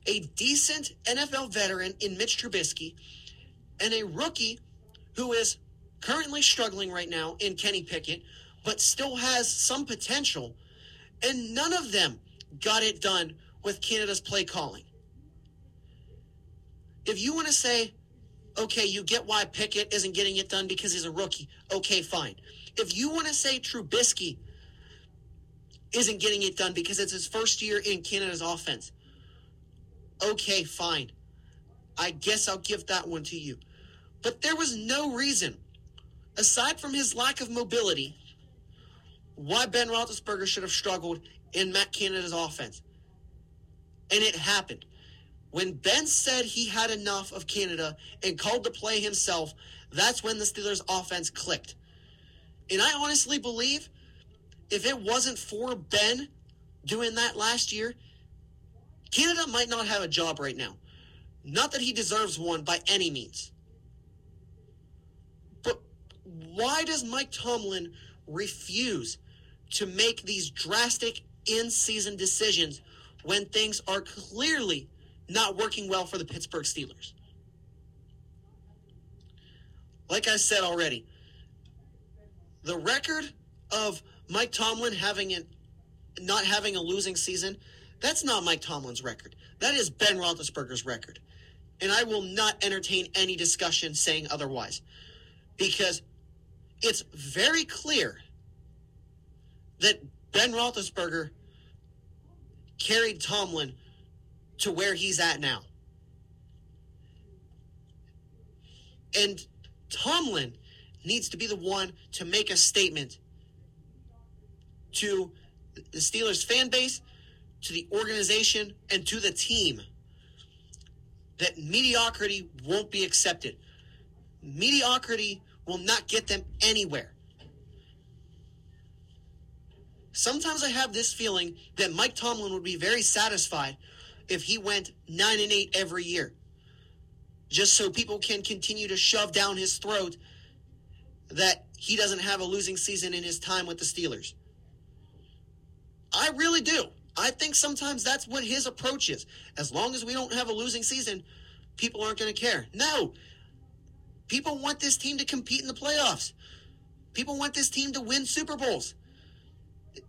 a decent NFL veteran in Mitch Trubisky, and a rookie who is currently struggling right now in Kenny Pickett, but still has some potential. And none of them got it done with Canada's play calling. If you want to say, okay, you get why Pickett isn't getting it done because he's a rookie, okay, fine. If you want to say Trubisky isn't getting it done because it's his first year in Canada's offense, okay, fine. I guess I'll give that one to you. But there was no reason, aside from his lack of mobility, why Ben Roethlisberger should have struggled in Matt Canada's offense. And it happened. When Ben said he had enough of Canada and called the play himself, that's when the Steelers' offense clicked. And I honestly believe if it wasn't for Ben doing that last year, Canada might not have a job right now. Not that he deserves one by any means. But why does Mike Tomlin refuse to make these drastic in season decisions when things are clearly not working well for the Pittsburgh Steelers? Like I said already, the record of Mike Tomlin having an not having a losing season, that's not Mike Tomlin's record. That is Ben Roethlisberger's record. And I will not entertain any discussion saying otherwise. Because it's very clear that Ben Roethlisberger carried Tomlin to where he's at now. And Tomlin needs to be the one to make a statement to the Steelers fan base, to the organization, and to the team that mediocrity won't be accepted. Mediocrity will not get them anywhere. Sometimes I have this feeling that Mike Tomlin would be very satisfied if he went 9 and 8 every year. Just so people can continue to shove down his throat that he doesn't have a losing season in his time with the Steelers. I really do. I think sometimes that's what his approach is. As long as we don't have a losing season, people aren't going to care. No. People want this team to compete in the playoffs. People want this team to win Super Bowls.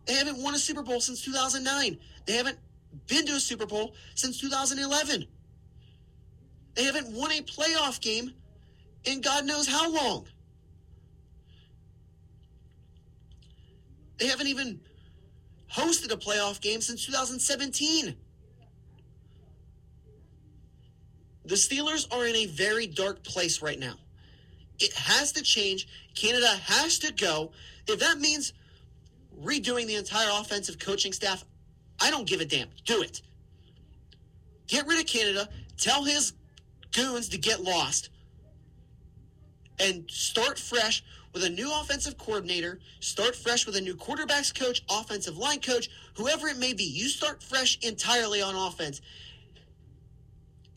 They haven't won a Super Bowl since 2009. They haven't been to a Super Bowl since 2011. They haven't won a playoff game in God knows how long. They haven't even hosted a playoff game since 2017. The Steelers are in a very dark place right now. It has to change. Canada has to go. If that means redoing the entire offensive coaching staff, I don't give a damn. Do it. Get rid of Canada. Tell his goons to get lost. And start fresh with a new offensive coordinator. Start fresh with a new quarterbacks coach, offensive line coach, whoever it may be. You start fresh entirely on offense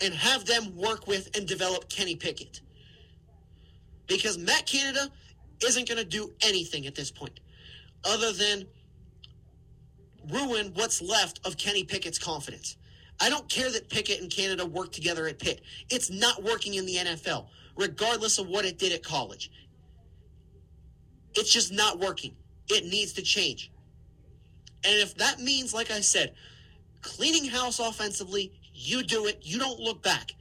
and have them work with and develop Kenny Pickett. Because Matt Canada isn't going to do anything at this point other than ruin what's left of Kenny Pickett's confidence. I don't care that Pickett and Canada work together at Pitt. It's not working in the NFL, regardless of what it did at college. It's just not working. It needs to change. And if that means, like I said, cleaning house offensively, you do it. You don't look back.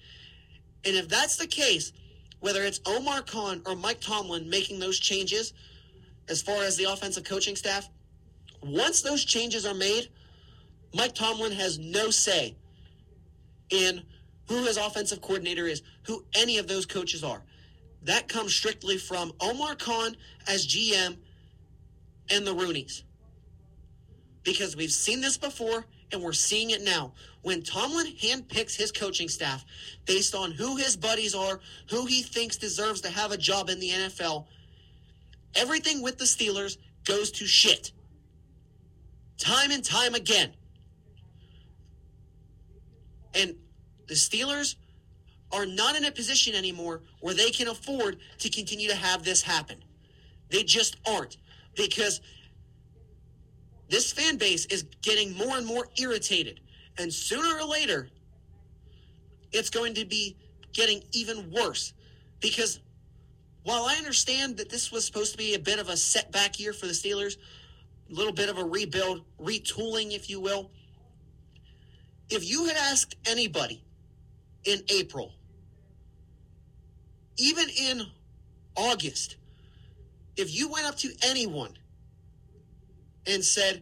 And if that's the case, whether it's Omar Khan or Mike Tomlin making those changes as far as the offensive coaching staff, once those changes are made, Mike Tomlin has no say in who his offensive coordinator is, who any of those coaches are. That comes strictly from Omar Khan as GM and the Rooneys. Because we've seen this before and we're seeing it now. When Tomlin handpicks his coaching staff based on who his buddies are, who he thinks deserves to have a job in the NFL, everything with the Steelers goes to shit. Time and time again. And the Steelers are not in a position anymore where they can afford to continue to have this happen. They just aren't. Because this fan base is getting more and more irritated. And sooner or later, it's going to be getting even worse. Because while I understand that this was supposed to be a bit of a setback year for the Steelers, a little bit of a rebuild, retooling, if you will, if you had asked anybody in April, even in August, if you went up to anyone and said,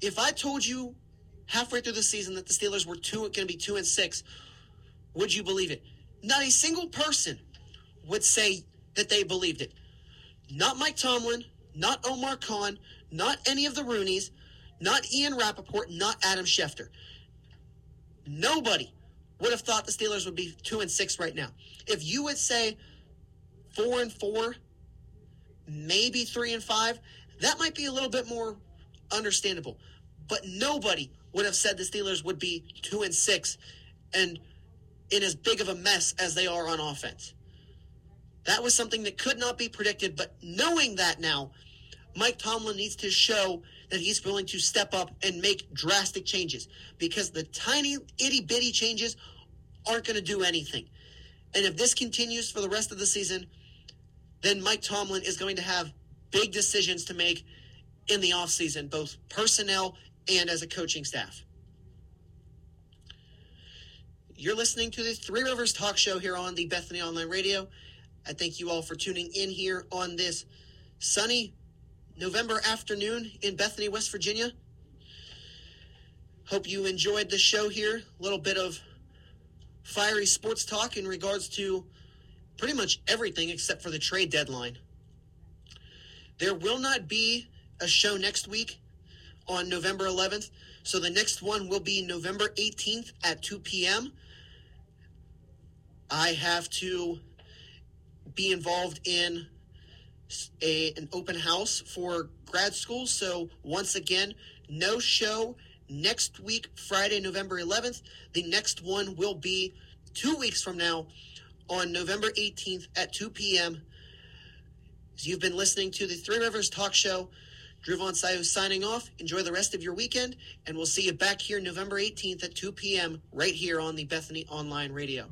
if I told you halfway through the season that the Steelers were two going to be two and six, would you believe it? Not a single person would say that they believed it. Not Mike Tomlin, not Omar Khan, not any of the Rooneys, not Ian Rapoport, not Adam Schefter. Nobody would have thought the Steelers would be two and six right now. If you would say four and four, maybe three and five, that might be a little bit more understandable. But nobody would have said the Steelers would be two and six and in as big of a mess as they are on offense. That was something that could not be predicted, but knowing that now, Mike Tomlin needs to show that he's willing to step up and make drastic changes because the tiny itty bitty changes aren't going to do anything. And if this continues for the rest of the season, then Mike Tomlin is going to have big decisions to make in the offseason, both personnel and as a coaching staff. You're listening to the Three Rivers Talk Show here on the Bethany Online Radio. I thank you all for tuning in here on this sunny November afternoon in Bethany, West Virginia. Hope you enjoyed the show here. A little bit of fiery sports talk in regards to pretty much everything except for the trade deadline. There will not be a show next week on November 11th. So the next one will be November 18th at 2 p.m. I have to be involved in a, an open house for grad school. So once again, no show next week, Friday, November 11th. The next one will be two weeks from now on November 18th at 2 p.m. You've been listening to the Three Rivers Talk Show. Drew Von Sayo signing off. Enjoy the rest of your weekend, and we'll see you back here November 18th at 2 p.m. right here on the Bethany Online Radio.